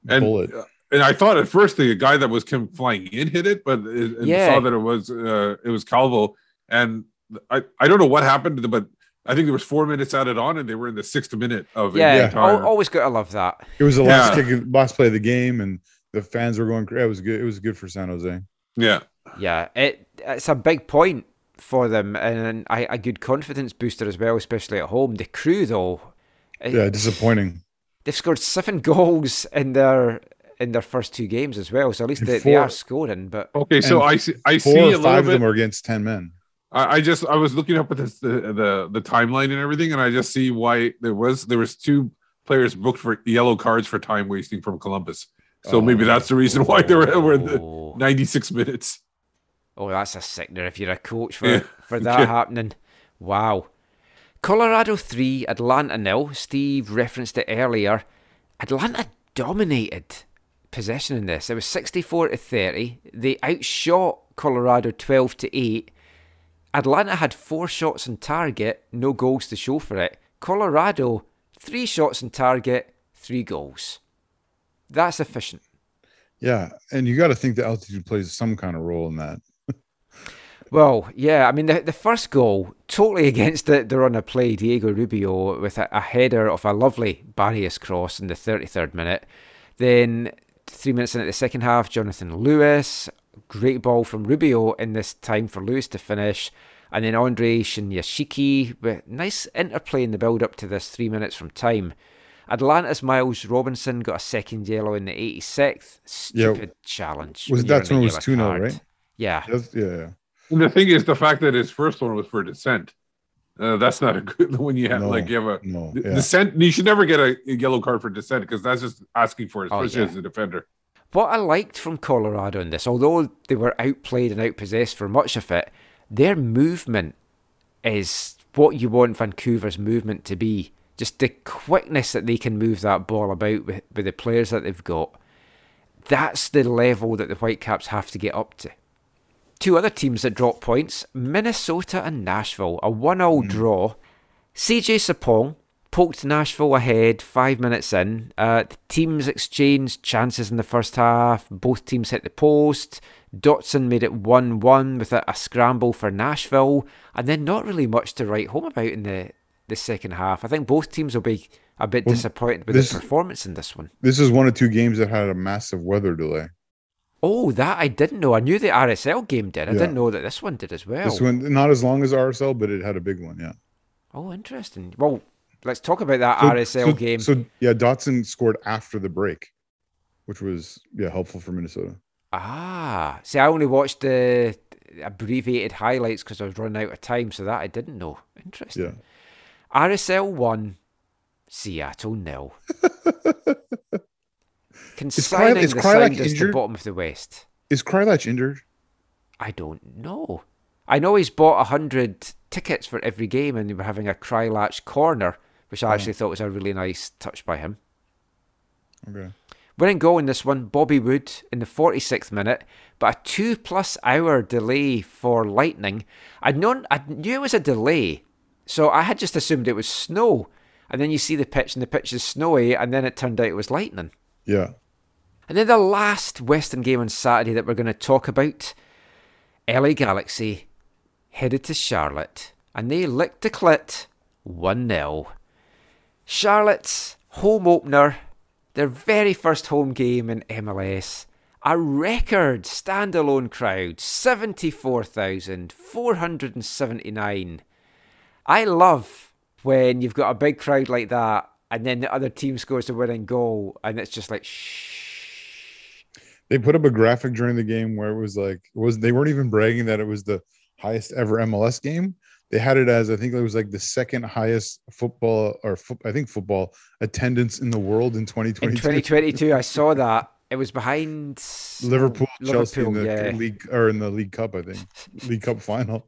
and bullet. and I thought at first the guy that was Kim flying in hit it, but it, and Yeah. saw that it was uh, it was Calvo, and I I don't know what happened, but I think there was four minutes added on, and they were in the sixth minute of yeah, injury al- always got to love that. It was the last Yeah. kick, last play of the game, and the fans were going. cra- It was good. It was good for San Jose. yeah. Yeah, it it's a big point for them and a, a good confidence booster as well, especially at home. The crew though, it- Yeah, disappointing. they've scored seven goals in their in their first two games as well. So at least And they, they are scoring. But Okay, so I see. I Four see a or little five of bit. them are against ten men. I, I just I was looking up at this the, the the timeline and everything, and I just see why there was there was two players booked for yellow cards for time wasting from Columbus. So maybe Oh. that's the reason why they were, were the Oh. 96 minutes. Oh, that's a sickener if you're a coach for, Yeah. for that Yeah. happening. Wow. Colorado 3, Atlanta nil. Steve referenced it earlier. Atlanta dominated possession in this. It was 64 to 30. They outshot Colorado 12 to 8. Atlanta had four shots on target, no goals to show for it. Colorado, three shots on target, three goals. That's efficient. Yeah, and you got to think the altitude plays some kind of role in that. Well, yeah, I mean, the, the first goal, totally against the, the run of play, Diego Rubio with a, a header of a lovely Barrios cross in the 33rd minute. Then, three minutes into the second half, Jonathan Lewis, great ball from Rubio in this time for Lewis to finish. And then Andre Shinyashiki, with nice interplay in the build up to this three minutes from time. Atlanta's Miles Robinson got a second yellow in the 86th. Yeah. Stupid challenge. Was that you're that's on a when it was yellow 2 0, right? Yeah. That's, yeah, yeah. And the thing is, the fact that his first one was for dissent. Uh, that's not a good when you have No, like you have a no, yeah. dissent. You should never get a, a yellow card for dissent because that's just asking for it, Oh, especially yeah. as a defender. What I liked from Colorado in this, although they were outplayed and outpossessed for much of it, their movement is what you want Vancouver's movement to be. Just the quickness that they can move that ball about with, with the players that they've got. That's the level that the Whitecaps have to get up to. Two other teams that dropped points Minnesota and Nashville. A 1 0 draw. CJ Sapong poked Nashville ahead five minutes in. Uh, the teams exchanged chances in the first half. Both teams hit the post. Dotson made it 1 1 with a, a scramble for Nashville. And then not really much to write home about in the, the second half. I think both teams will be a bit Well, disappointed with this- the performance in this one. This is one of two games that had a massive weather delay. Oh, that I didn't know. I knew the RSL game did. I Yeah. didn't know that this one did as well. This one, not as long as RSL, but it had a big one. Yeah. Oh, interesting. Well, let's talk about that So- RSL so- game. So yeah, Dotson scored after the break, which was yeah helpful for Minnesota. Ah, see, I only watched the abbreviated highlights because I was running out of time, so that I didn't know. Interesting. Yeah. RSL one, Seattle nil. Consigning is the Krylak Sounders to injured? bottom of the West. Is Krylach injured? I don't know. I know he's bought a hundred tickets for every game, and they were having a Krylatch corner, which I hmm. actually thought was a really nice touch by him. Okay. Winning goal in this one, Bobby Wood in the 46th minute, but a two plus hour delay for Lightning. I'd known, I knew it was a delay, so I had just assumed it was snow. And then you see the pitch, and the pitch is snowy, and then it turned out it was lightning. Yeah. And then the last Western game on Saturday that we're going to talk about LA Galaxy headed to Charlotte, and they licked the clit 1 0. Charlotte's home opener, their very first home game in MLS, a record standalone crowd 74,479. I love when you've got a big crowd like that, and then the other team scores the winning goal, and it's just like, shh. They put up a graphic during the game where it was like it was they weren't even bragging that it was the highest ever MLS game. They had it as I think it was like the second highest football or fo- I think football attendance in the world in In 2022. 2022, I saw that. It was behind Liverpool, Chelsea in the yeah. league or in the League Cup, I think. League Cup final.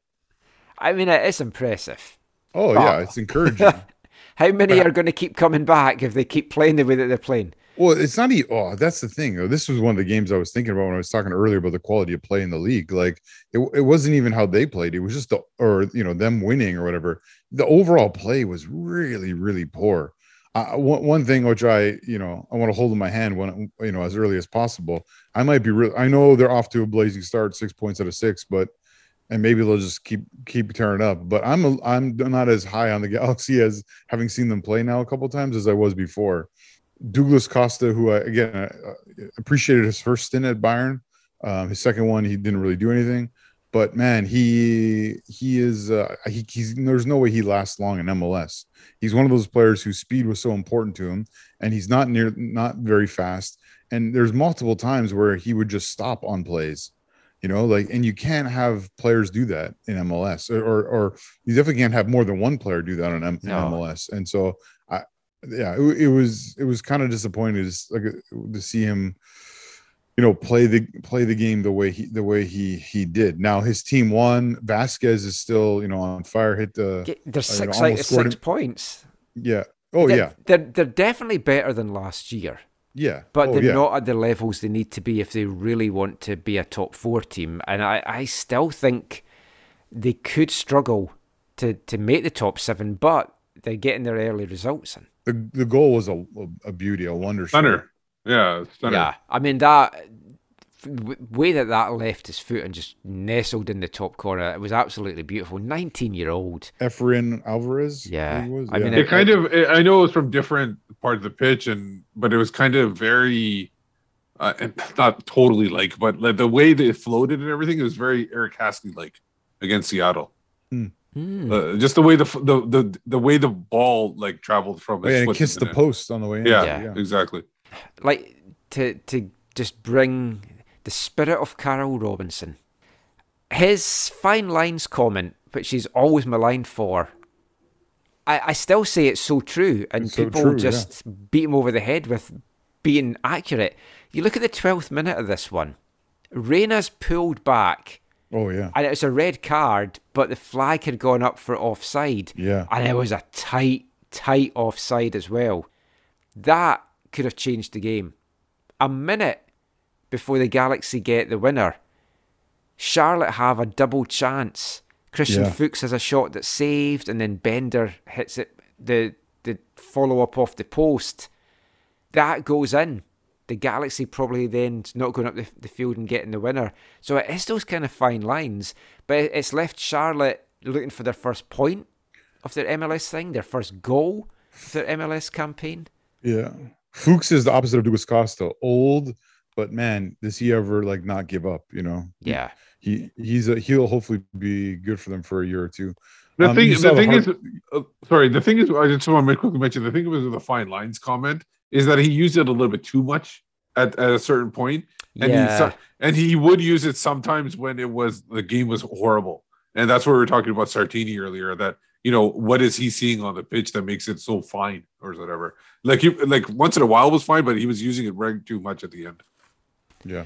I mean, it is impressive. Oh yeah, it's encouraging. How many are going to keep coming back if they keep playing the way that they're playing? Well, it's not even. Oh, that's the thing. This was one of the games I was thinking about when I was talking earlier about the quality of play in the league. Like, it, it wasn't even how they played. It was just the, or you know, them winning or whatever. The overall play was really, really poor. Uh, one, one thing which I, you know, I want to hold in my hand when you know as early as possible. I might be real. I know they're off to a blazing start, six points out of six, but and maybe they'll just keep keep tearing up. But I'm a, I'm not as high on the Galaxy as having seen them play now a couple times as I was before. Douglas Costa, who I, again I, appreciated his first stint at Bayern, um, his second one he didn't really do anything, but man, he he is uh, he, he's there's no way he lasts long in MLS. He's one of those players whose speed was so important to him, and he's not near not very fast. And there's multiple times where he would just stop on plays, you know, like and you can't have players do that in MLS, or or, or you definitely can't have more than one player do that on M- No. MLS. And so I yeah, it, it was it was kind of disappointing to, like to see him you know play the play the game the way he the way he he did now his team won vasquez is still you know on fire hit the There's uh, you know, six almost scored six him- points. yeah oh They're- yeah They're, they're definitely better than last year. Yeah But oh, they're yeah. not at the levels they need to be if they really want to be a top four team. And I, I still think they could struggle to, to make the top seven, but they're getting their early results in. the, the goal was a, a beauty a wonder Stunner. Yeah, stunner. Yeah, I mean that w- way that that left his foot and just nestled in the top corner. It was absolutely beautiful. Nineteen year old. Efraín Álvarez Yeah. he was, I mean, yeah. It kind of. I know it was from different parts of the pitch, and but it was kind of very, uh, not totally like, but like the way they floated and everything, it was very Eric Haskey like against Seattle. Hmm. Uh, just the way the, the the the way the ball like traveled from Oh, his yeah, and it kissed to the post on the way in Yeah, Yeah. exactly. like to to just bring the spirit of Carl Robinson. His fine lines comment, which he's always maligned for, I, I still say it's so true, and It's so people true, just beat him over the head with being accurate. You look at the twelfth minute of this one. Reina's pulled back, oh yeah and it was a red card, but the flag had gone up for offside. Yeah. And it was a tight, tight offside as well. That could have changed the game. A minute before the Galaxy get the winner, Charlotte have a double chance. Christian Yeah. Fuchs has a shot that's saved, and then Bender hits it, the, the follow up off the post. That goes in. The Galaxy probably then not going up the, the field and getting the winner. So it is those kind of fine lines, but it's left Charlotte looking for their first point of their MLS thing, their first goal of their MLS campaign. yeah fuchs is the opposite of Douglas costa old but man does he ever like not give up you know Yeah. he he's a he'll hopefully be good for them for a year or two The Um, thing, the thing heart- is, uh, sorry, the thing is, I just want to quickly mention the thing was the fine lines comment is that he used it a little bit too much at, at a certain point, and he Yeah. so- and he would use it sometimes when it was the game was horrible, and that's where we were talking about Sartini earlier. That you know what is he seeing on the pitch that makes it so fine or whatever. Like he like once in a while was fine, but he was using it right too much at the end. Yeah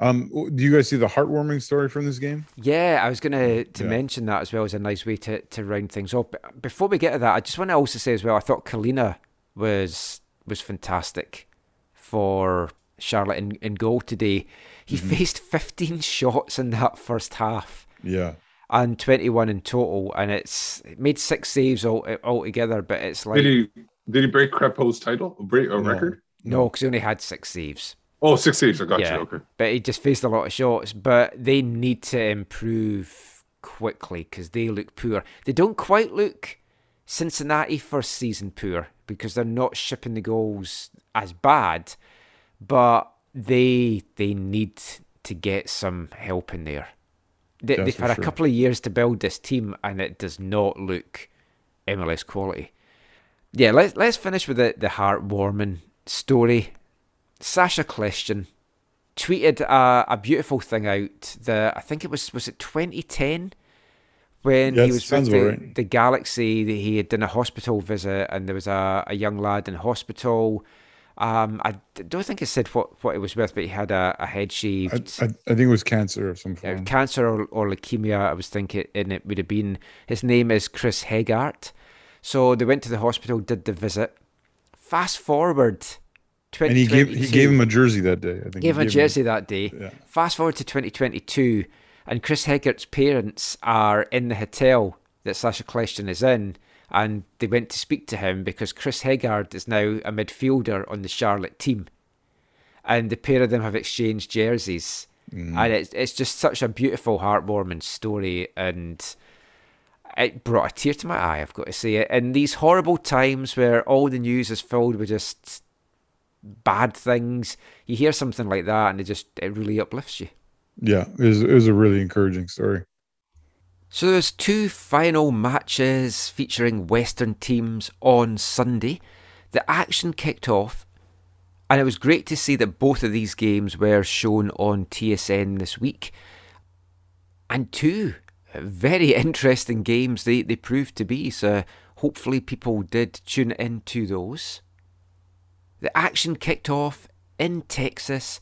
um do you guys see the heartwarming story from this game Yeah, I was going to to Yeah. mention that as well as a nice way to, to round things up. But Before we get to that, I just want to also say as well, I thought Kahlina was was fantastic for Charlotte in, in goal today. He Mm-hmm. faced 15 shots in that first half yeah and 21 in total, and it's it made six saves all altogether. But it's like Did he did he break Crepeau's title break a No. record? no, because he only had six saves. Oh, six saves. I got Yeah. you. Okay. But he just faced a lot of shots. But they need to improve quickly because they look poor. They don't quite look Cincinnati first season poor because they're not shipping the goals as bad, but they they need to get some help in there. They, they've for had a couple of years to build this team, and it does not look MLS quality. Yeah, let's let's finish with the the heartwarming story. Sacha Kljestan tweeted a, a beautiful thing out. The I think it was was it 2010 when Yes, he was with the, right. the Galaxy. that He had done a hospital visit, and there was a, a young lad in hospital. Um, I don't think it said what, what it was with, but he had a, a head I, shaved I, I think it was cancer or something. form cancer or, or leukemia. I was thinking, and it would have been his name is Chris Hegardt. So they went to the hospital, did the visit. Fast forward, and he gave he gave him a jersey that day i think gave he him a jersey that day. Yeah. Fast forward to 2022, and Chris Hegardt's parents are in the hotel that Sacha Kljestan is in, and they went to speak to him because Chris Hegardt is now a midfielder on the Charlotte team, and the pair of them have exchanged jerseys, Mm. and it's it's just such a beautiful, heartwarming story, and it brought a tear to my eye. I've got to say it. In these horrible times where all the news is filled with just bad things, you hear something like that, and it just it really uplifts you. Yeah, it was, it was a really encouraging story. So there's two final matches featuring Western teams on Sunday. The action kicked off, and it was great to see that both of these games were shown on TSN this week. And two very interesting games they, they proved to be, so hopefully people did tune into those. The action kicked off in Texas,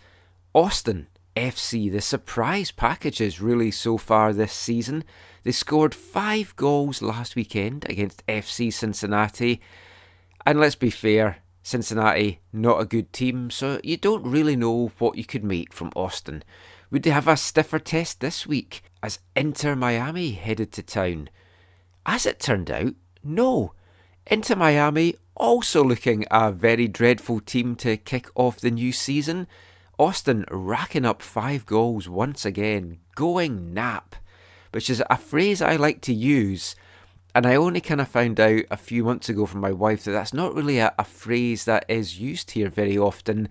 Austin FC. The surprise packages really so far this season. They scored five goals last weekend against FC Cincinnati. And let's be fair, Cincinnati, not a good team, so you don't really know what you could make from Austin. Would they have a stiffer test this week as Inter Miami headed to town? As it turned out, no. Inter Miami also looking a very dreadful team to kick off the new season. Austin racking up five goals once again, going nap, which is a phrase I like to use. And I only kind of found out a few months ago from my wife that that's not really a, a phrase that is used here very often.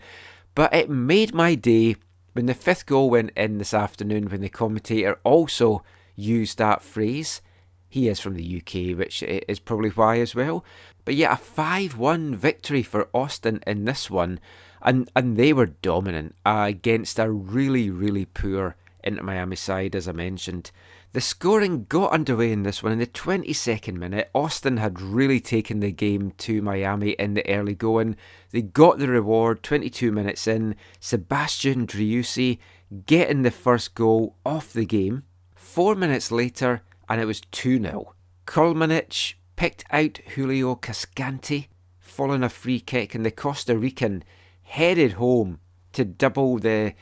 But it made my day when the fifth goal went in this afternoon when the commentator also used that phrase. He is from the UK, which is probably why as well. But yeah, a 5 1 victory for Austin in this one. And, and they were dominant uh, against a really, really poor Inter Miami side, as I mentioned. The scoring got underway in this one in the 22nd minute. Austin had really taken the game to Miami in the early going. They got the reward 22 minutes in. Sebastian Driussi getting the first goal off the game. Four minutes later, and it was 2 0. Kolmanic picked out Julio Cascante, following a free kick, and the Costa Rican headed home to double the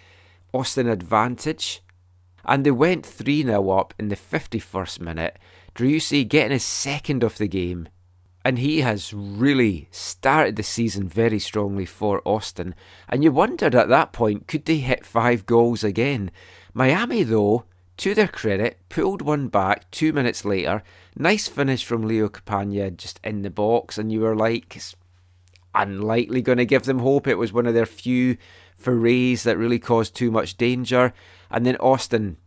Austin advantage. And they went 3 0 up in the 51st minute. Driussi getting his second of the game. And he has really started the season very strongly for Austin. And you wondered at that point, could they hit five goals again? Miami, though, to their credit, pulled one back two minutes later. Nice finish from Leo Campana just in the box. And you were like, unlikely going to give them hope. It was one of their few forays that really caused too much danger. And then Austin,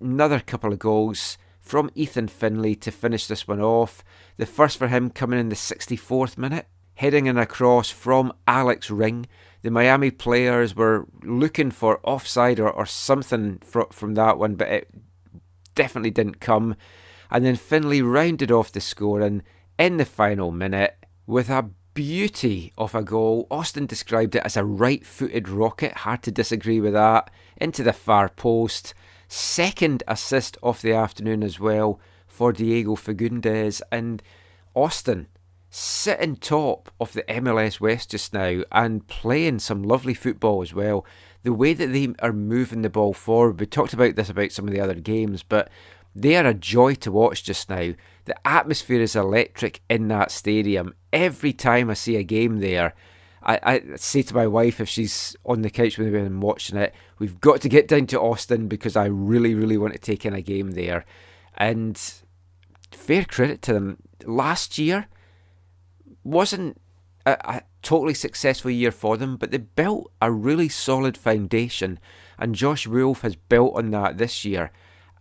another couple of goals from Ethan Finlay to finish this one off. The first for him coming in the 64th minute, heading in across from Alex Ring. The Miami players were looking for offside or, or something fr- from that one, but it definitely didn't come. And then Finlay rounded off the scoring in the final minute with a beauty of a goal. Austin described it as a right footed rocket, hard to disagree with that, into the far post. Second assist of the afternoon as well for Diego Fagundes. And Austin sitting top of the MLS West just now and playing some lovely football as well. The way that they are moving the ball forward, we talked about this about some of the other games, but they are a joy to watch just now. The atmosphere is electric in that stadium. Every time I see a game there, I, I say to my wife if she's on the couch with me and watching it, we've got to get down to Austin because I really, really want to take in a game there. And fair credit to them. Last year wasn't a, a totally successful year for them, but they built a really solid foundation, and Josh Wolff has built on that this year.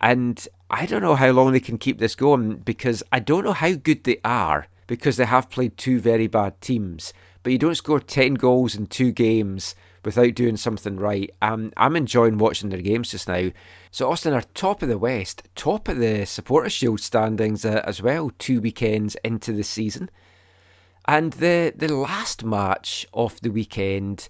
And I don't know how long they can keep this going because I don't know how good they are because they have played two very bad teams. But you don't score 10 goals in two games without doing something right. Um, I'm enjoying watching their games just now. So Austin are top of the West, top of the Supporters Shield standings uh, as well, two weekends into the season. And the, the last match of the weekend,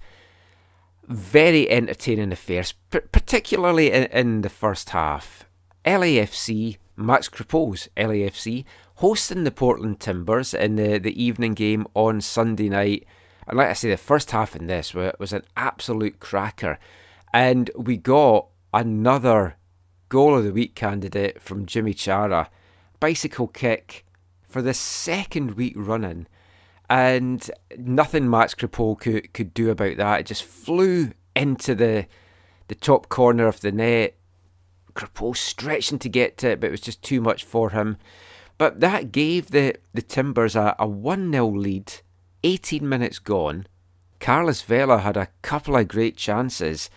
very entertaining affairs, p- particularly in, in the first half. LAFC, Max Crepeau's LAFC, hosting the Portland Timbers in the, the evening game on Sunday night. And like I say, the first half in this was an absolute cracker. And we got another goal of the week candidate from Yimmi Chará. Bicycle kick for the second week running. And nothing Max Crepeau could, could do about that. It just flew into the the top corner of the net. Crepeau stretching to get to it, but it was just too much for him. But that gave the, the Timbers a, a 1 0 lead, 18 minutes gone. Carlos Vela had a couple of great chances.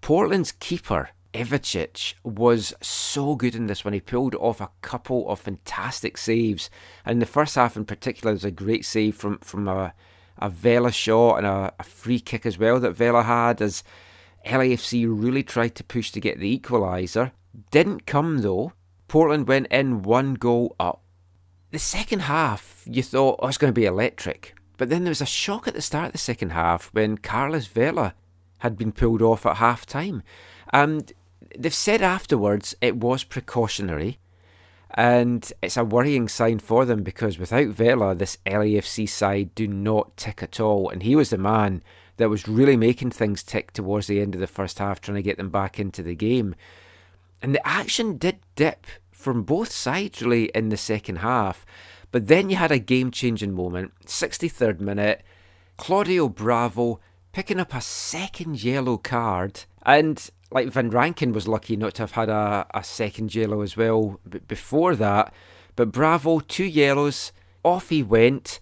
Portland's keeper, Ivacic was so good in this one. He pulled off a couple of fantastic saves. And in the first half in particular, there's a great save from, from a, a Vela shot and a, a free kick as well that Vela had as LAFC really tried to push to get the equaliser. Didn't come though. Portland went in one goal up. The second half, you thought, oh, it's going to be electric. But then there was a shock at the start of the second half when Carlos Vela had been pulled off at half time. And they've said afterwards it was precautionary. And it's a worrying sign for them because without Vela, this LAFC side do not tick at all. And he was the man that was really making things tick towards the end of the first half, trying to get them back into the game. And the action did dip from both sides really in the second half. But then you had a game changing moment, 63rd minute, Claudio Bravo picking up a second yellow card. And like Van Rankin was lucky not to have had a, a second yellow as well b- before that. But Bravo, two yellows, off he went.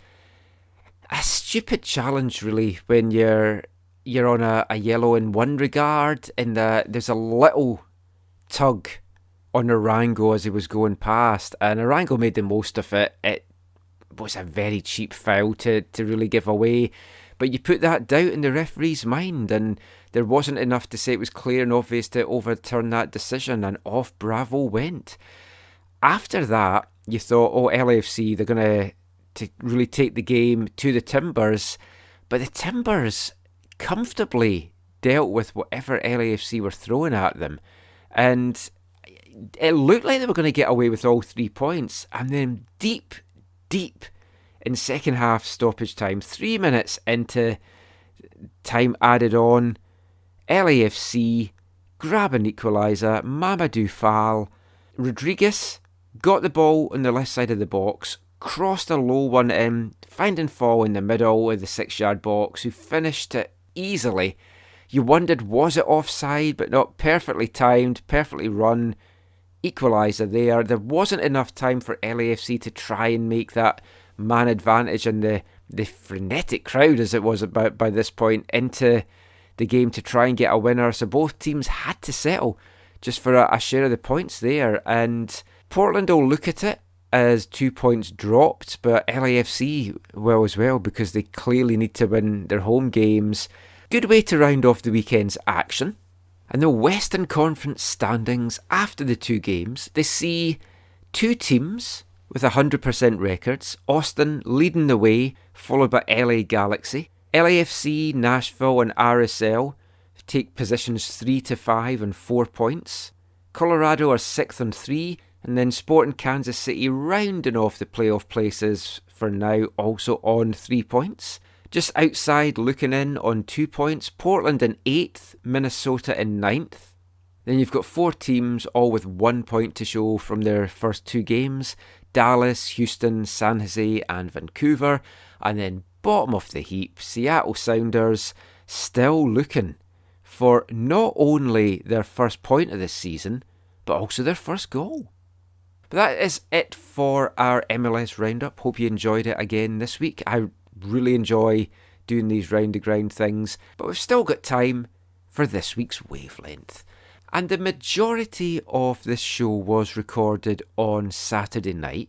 A stupid challenge, really, when you're you're on a, a yellow in one regard, and the, there's a little tug on Arango as he was going past, and Arango made the most of it. It was a very cheap foul to, to really give away, but you put that doubt in the referee's mind, and there wasn't enough to say it was clear and obvious to overturn that decision, and off Bravo went. After that, you thought, oh, LAFC, they're going to to really take the game to the Timbers, but the Timbers comfortably dealt with whatever LAFC were throwing at them, and it looked like they were going to get away with all three points, and then deep, deep in second half stoppage time, three minutes into time added on, LAFC grab an equaliser, Mamadou Fall, Rodriguez got the ball on the left side of the box, crossed a low one in, finding Fall in the middle of the six yard box, who finished it easily. You wondered, was it offside, but not perfectly timed, perfectly run, equaliser there. There wasn't enough time for LAFC to try and make that man advantage and the, the frenetic crowd, as it was about by this point, into the game to try and get a winner. So both teams had to settle just for a, a share of the points there. And Portland will look at it as two points dropped, but LAFC will as well because they clearly need to win their home games. Good way to round off the weekend's action. And the Western Conference standings after the two games, they see two teams with 100% records. Austin leading the way, followed by LA Galaxy. LAFC, Nashville, and RSL take positions 3 to 5 and 4 points. Colorado are 6th and 3, and then Sporting Kansas City rounding off the playoff places for now, also on 3 points. Just outside looking in on 2 points, Portland in 8th, Minnesota in ninth. Then you've got four teams, all with one point to show from their first two games Dallas, Houston, San Jose, and Vancouver. And then bottom of the heap, Seattle Sounders still looking for not only their first point of this season, but also their first goal. But that is it for our MLS roundup. Hope you enjoyed it again this week. I really enjoy doing these round the ground things, but we've still got time for this week's wavelength. And the majority of this show was recorded on Saturday night.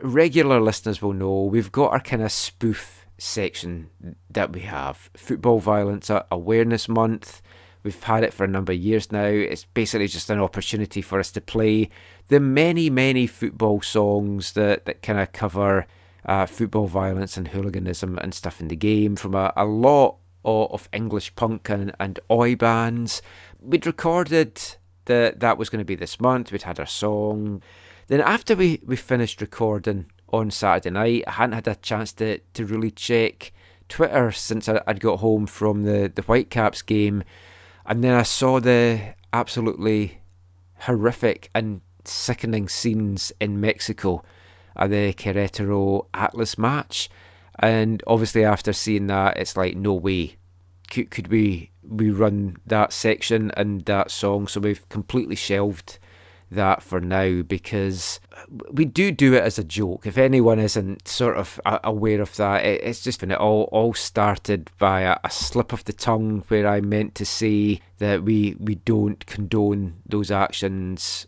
Regular listeners will know we've got our kind of spoof section that we have Football Violence Awareness Month. We've had it for a number of years now. It's basically just an opportunity for us to play the many, many football songs that, that kind of cover uh, football violence and hooliganism and stuff in the game from a, a lot of, English punk and, and oi bands. We'd recorded that that was going to be this month. We'd had our song. Then after we, we finished recording on Saturday night. I hadn't had a chance to, to really check Twitter since I, would got home from the, the Whitecaps game. And then I saw the absolutely horrific and sickening scenes in Mexico at the Querétaro Atlas match. And obviously, after seeing that, it's like, no way could, could we we run that section and that song. So we've completely shelved that for now because we do do it as a joke. If anyone isn't sort of aware of that, it, it's just when it all all started by a, a slip of the tongue where I meant to say that we we don't condone those actions,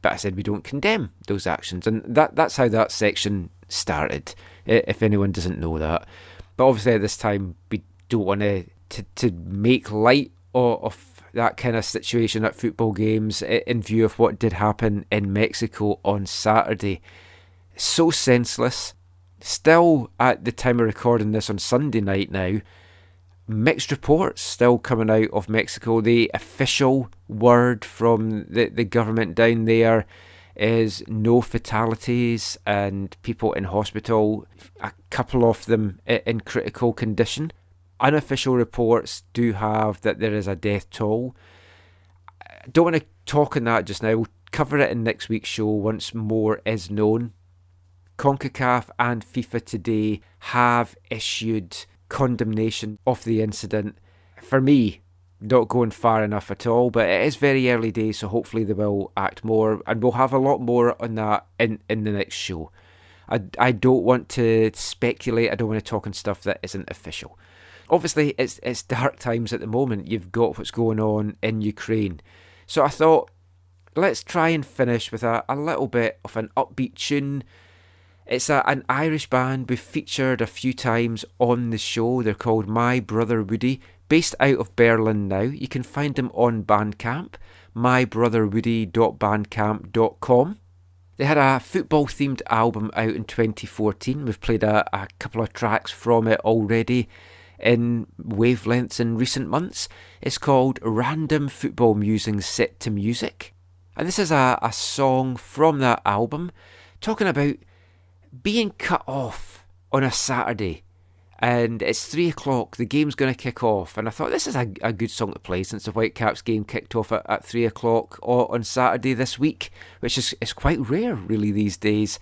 but I said we don't condemn those actions, and that that's how that section started. If anyone doesn't know that, but obviously at this time we don't want to to to make light of, of that kind of situation at football games in view of what did happen in Mexico on Saturday. So senseless. Still, at the time of recording this on Sunday night now, mixed reports still coming out of Mexico. The official word from the, the government down there is no fatalities and people in hospital, a couple of them in critical condition. Unofficial reports do have that there is a death toll. I don't want to talk on that just now. We'll cover it in next week's show once more is known. CONCACAF and FIFA today have issued condemnation of the incident. For me, not going far enough at all, but it is very early days, so hopefully they will act more, and we'll have a lot more on that in, in the next show. I, I don't want to speculate, I don't want to talk on stuff that isn't official. Obviously, it's, it's dark times at the moment. You've got what's going on in Ukraine. So I thought, let's try and finish with a, a little bit of an upbeat tune. It's a, an Irish band we've featured a few times on the show. They're called My Brother Woody, based out of Berlin now. You can find them on Bandcamp, mybrotherwoody.bandcamp.com. They had a football themed album out in 2014. We've played a, a couple of tracks from it already in wavelengths in recent months. It's called Random Football Musings Set to Music. And this is a, a song from that album talking about being cut off on a Saturday. And it's three o'clock, the game's going to kick off. And I thought this is a, a good song to play since the Whitecaps game kicked off at, at three o'clock on Saturday this week, which is, is quite rare, really, these days.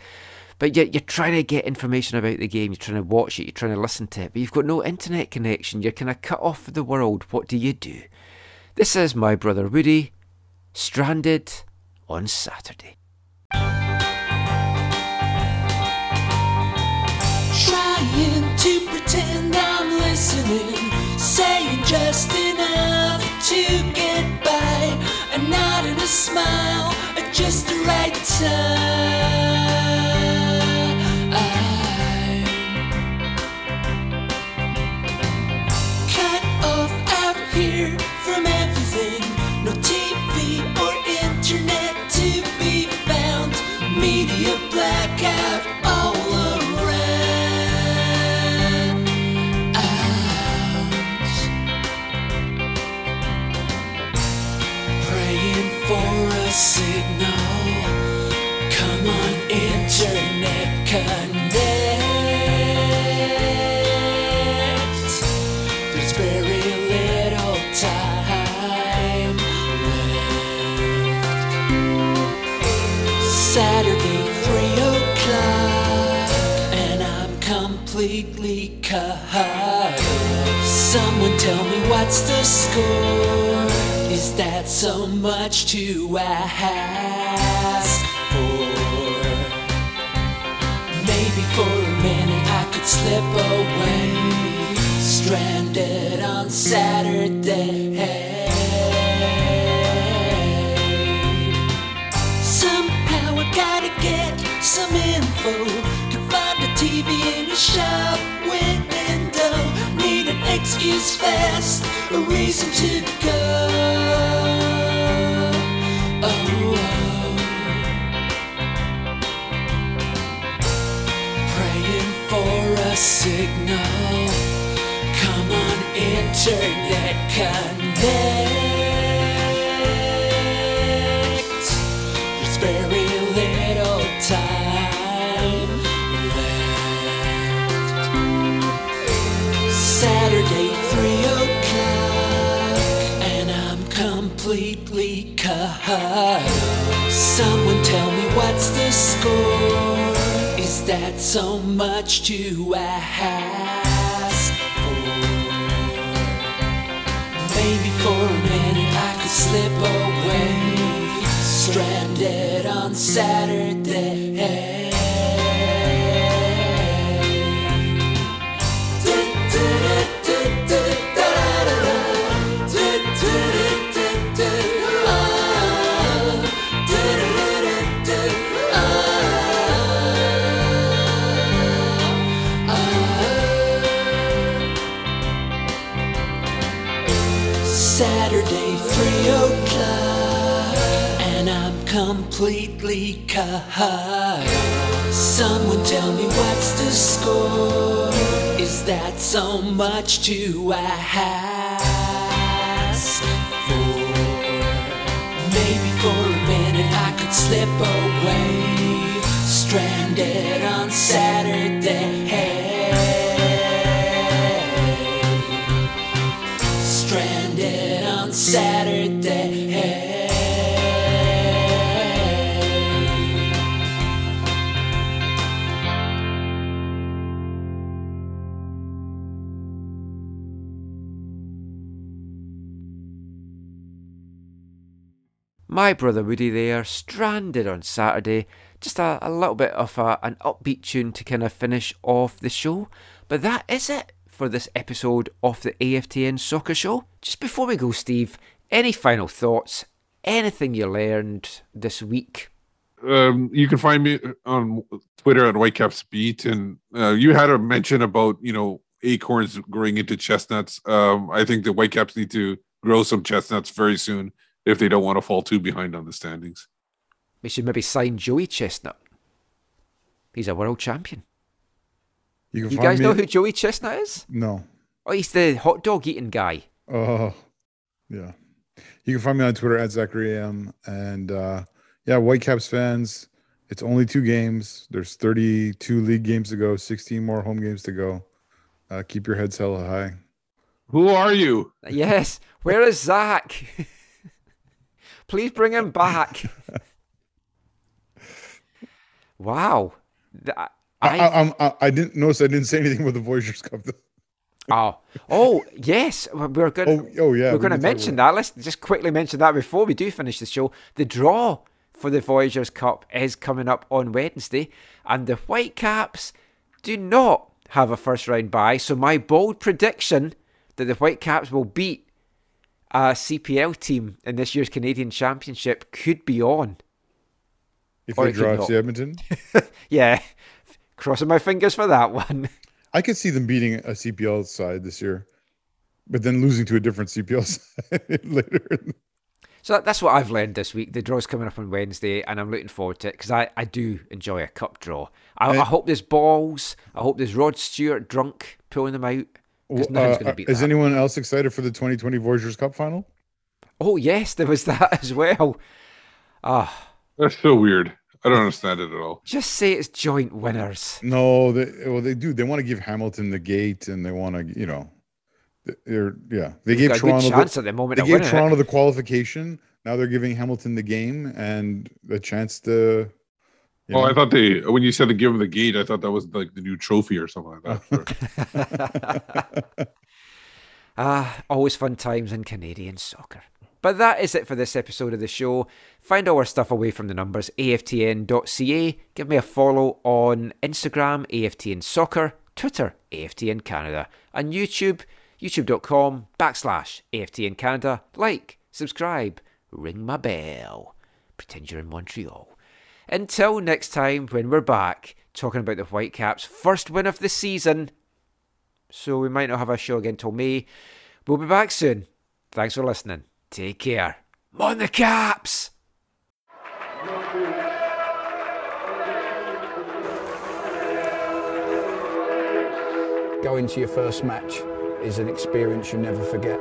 But yet you're trying to get information about the game, you're trying to watch it, you're trying to listen to it, but you've got no internet connection, you're kind of cut off of the world. What do you do? This is my brother Woody, stranded on Saturday. Trying to pretend I'm listening, saying just enough to get by, and not in a smile at just the right time. Completely cut. Someone tell me what's the score? Is that so much to ask for? Maybe for a minute I could slip away, stranded on Saturday. Shop window. Need an excuse fast, a reason to go. Oh, oh. Praying for a signal. Come on, internet connect. Someone tell me what's the score? Is that so much to ask for? Maybe for a minute I could slip away, Stranded on. Saturday, caught. Someone tell me what's the score? Is that so much to ask for? Maybe for a minute I could slip away, stranded on Saturday. My brother Woody there, stranded on Saturday. Just a, a little bit of a, an upbeat tune to kind of finish off the show. But that is it for this episode of the AFTN Soccer Show. Just before we go, Steve, any final thoughts? Anything you learned this week? Um, you can find me on Twitter at Whitecaps Beat, and uh, you had a mention about you know acorns growing into chestnuts. Um, I think the Whitecaps need to grow some chestnuts very soon if they don't want to fall too behind on the standings. We should maybe sign Joey Chestnut. He's a world champion. You You guys me know at- who Joey Chestnut is? No. Oh, he's the hot dog eating guy. Oh, yeah. You can find me on Twitter at Zachary M. And uh, yeah, Whitecaps fans, it's only two games. There's 32 league games to go, 16 more home games to go. Uh, keep your heads hella high. Who are you? Yes. Where is Zach? Please bring him back. wow. I, I, I, I'm- I, I didn't notice I didn't say anything about the Voyageurs Cup. Oh, oh, yes. We're going. Oh, oh yeah. we're we going to mention that. Let's just quickly mention that before we do finish the show. The draw for the Voyageurs Cup is coming up on Wednesday, and the Whitecaps do not have a first round bye. So my bold prediction that the Whitecaps will beat a CPL team in this year's Canadian Championship could be on. If Or they it could draw not. FC Edmonton, Yeah, crossing my fingers for that one. I could see them beating a CPL side this year, but then losing to a different CPL side later. So that, that's what I've learned this week. The draw's coming up on Wednesday, and I'm looking forward to it because I, I do enjoy a cup draw. I, I Uh, hope there's balls. I hope there's Rod Stewart drunk pulling them out because Well, nothing's uh, beat is that. anyone else excited for the 2020 Voyageurs Cup final? Oh yes, there was that as well. Ah, That's so weird. I don't understand it at all. just say it's joint winners. No, they well they do. They want to give Hamilton the gate, and they want to, you know, they're yeah. They They've gave got a good Toronto chance the, at the moment They gave winning it. Toronto the qualification. Now they're giving Hamilton the game and the chance to. You Oh, I thought they when you said to give him the gate, I thought that was like the new trophy or something like that. Ah, always fun times in Canadian soccer. But that is it for this episode of the show. Find all our stuff away from the numbers, aftn.ca. Give me a follow on Instagram, AFTN Soccer, Twitter, AFTN Canada, and YouTube, youtube.com backslash AFTN Canada. Like, subscribe, ring my bell. Pretend you're in Montreal. Until next time, when we're back talking about the Whitecaps' first win of the season. So we might not have a show again till May. We'll be back soon. Thanks for listening. Take care. On the caps! Going to your first match is an experience you never forget.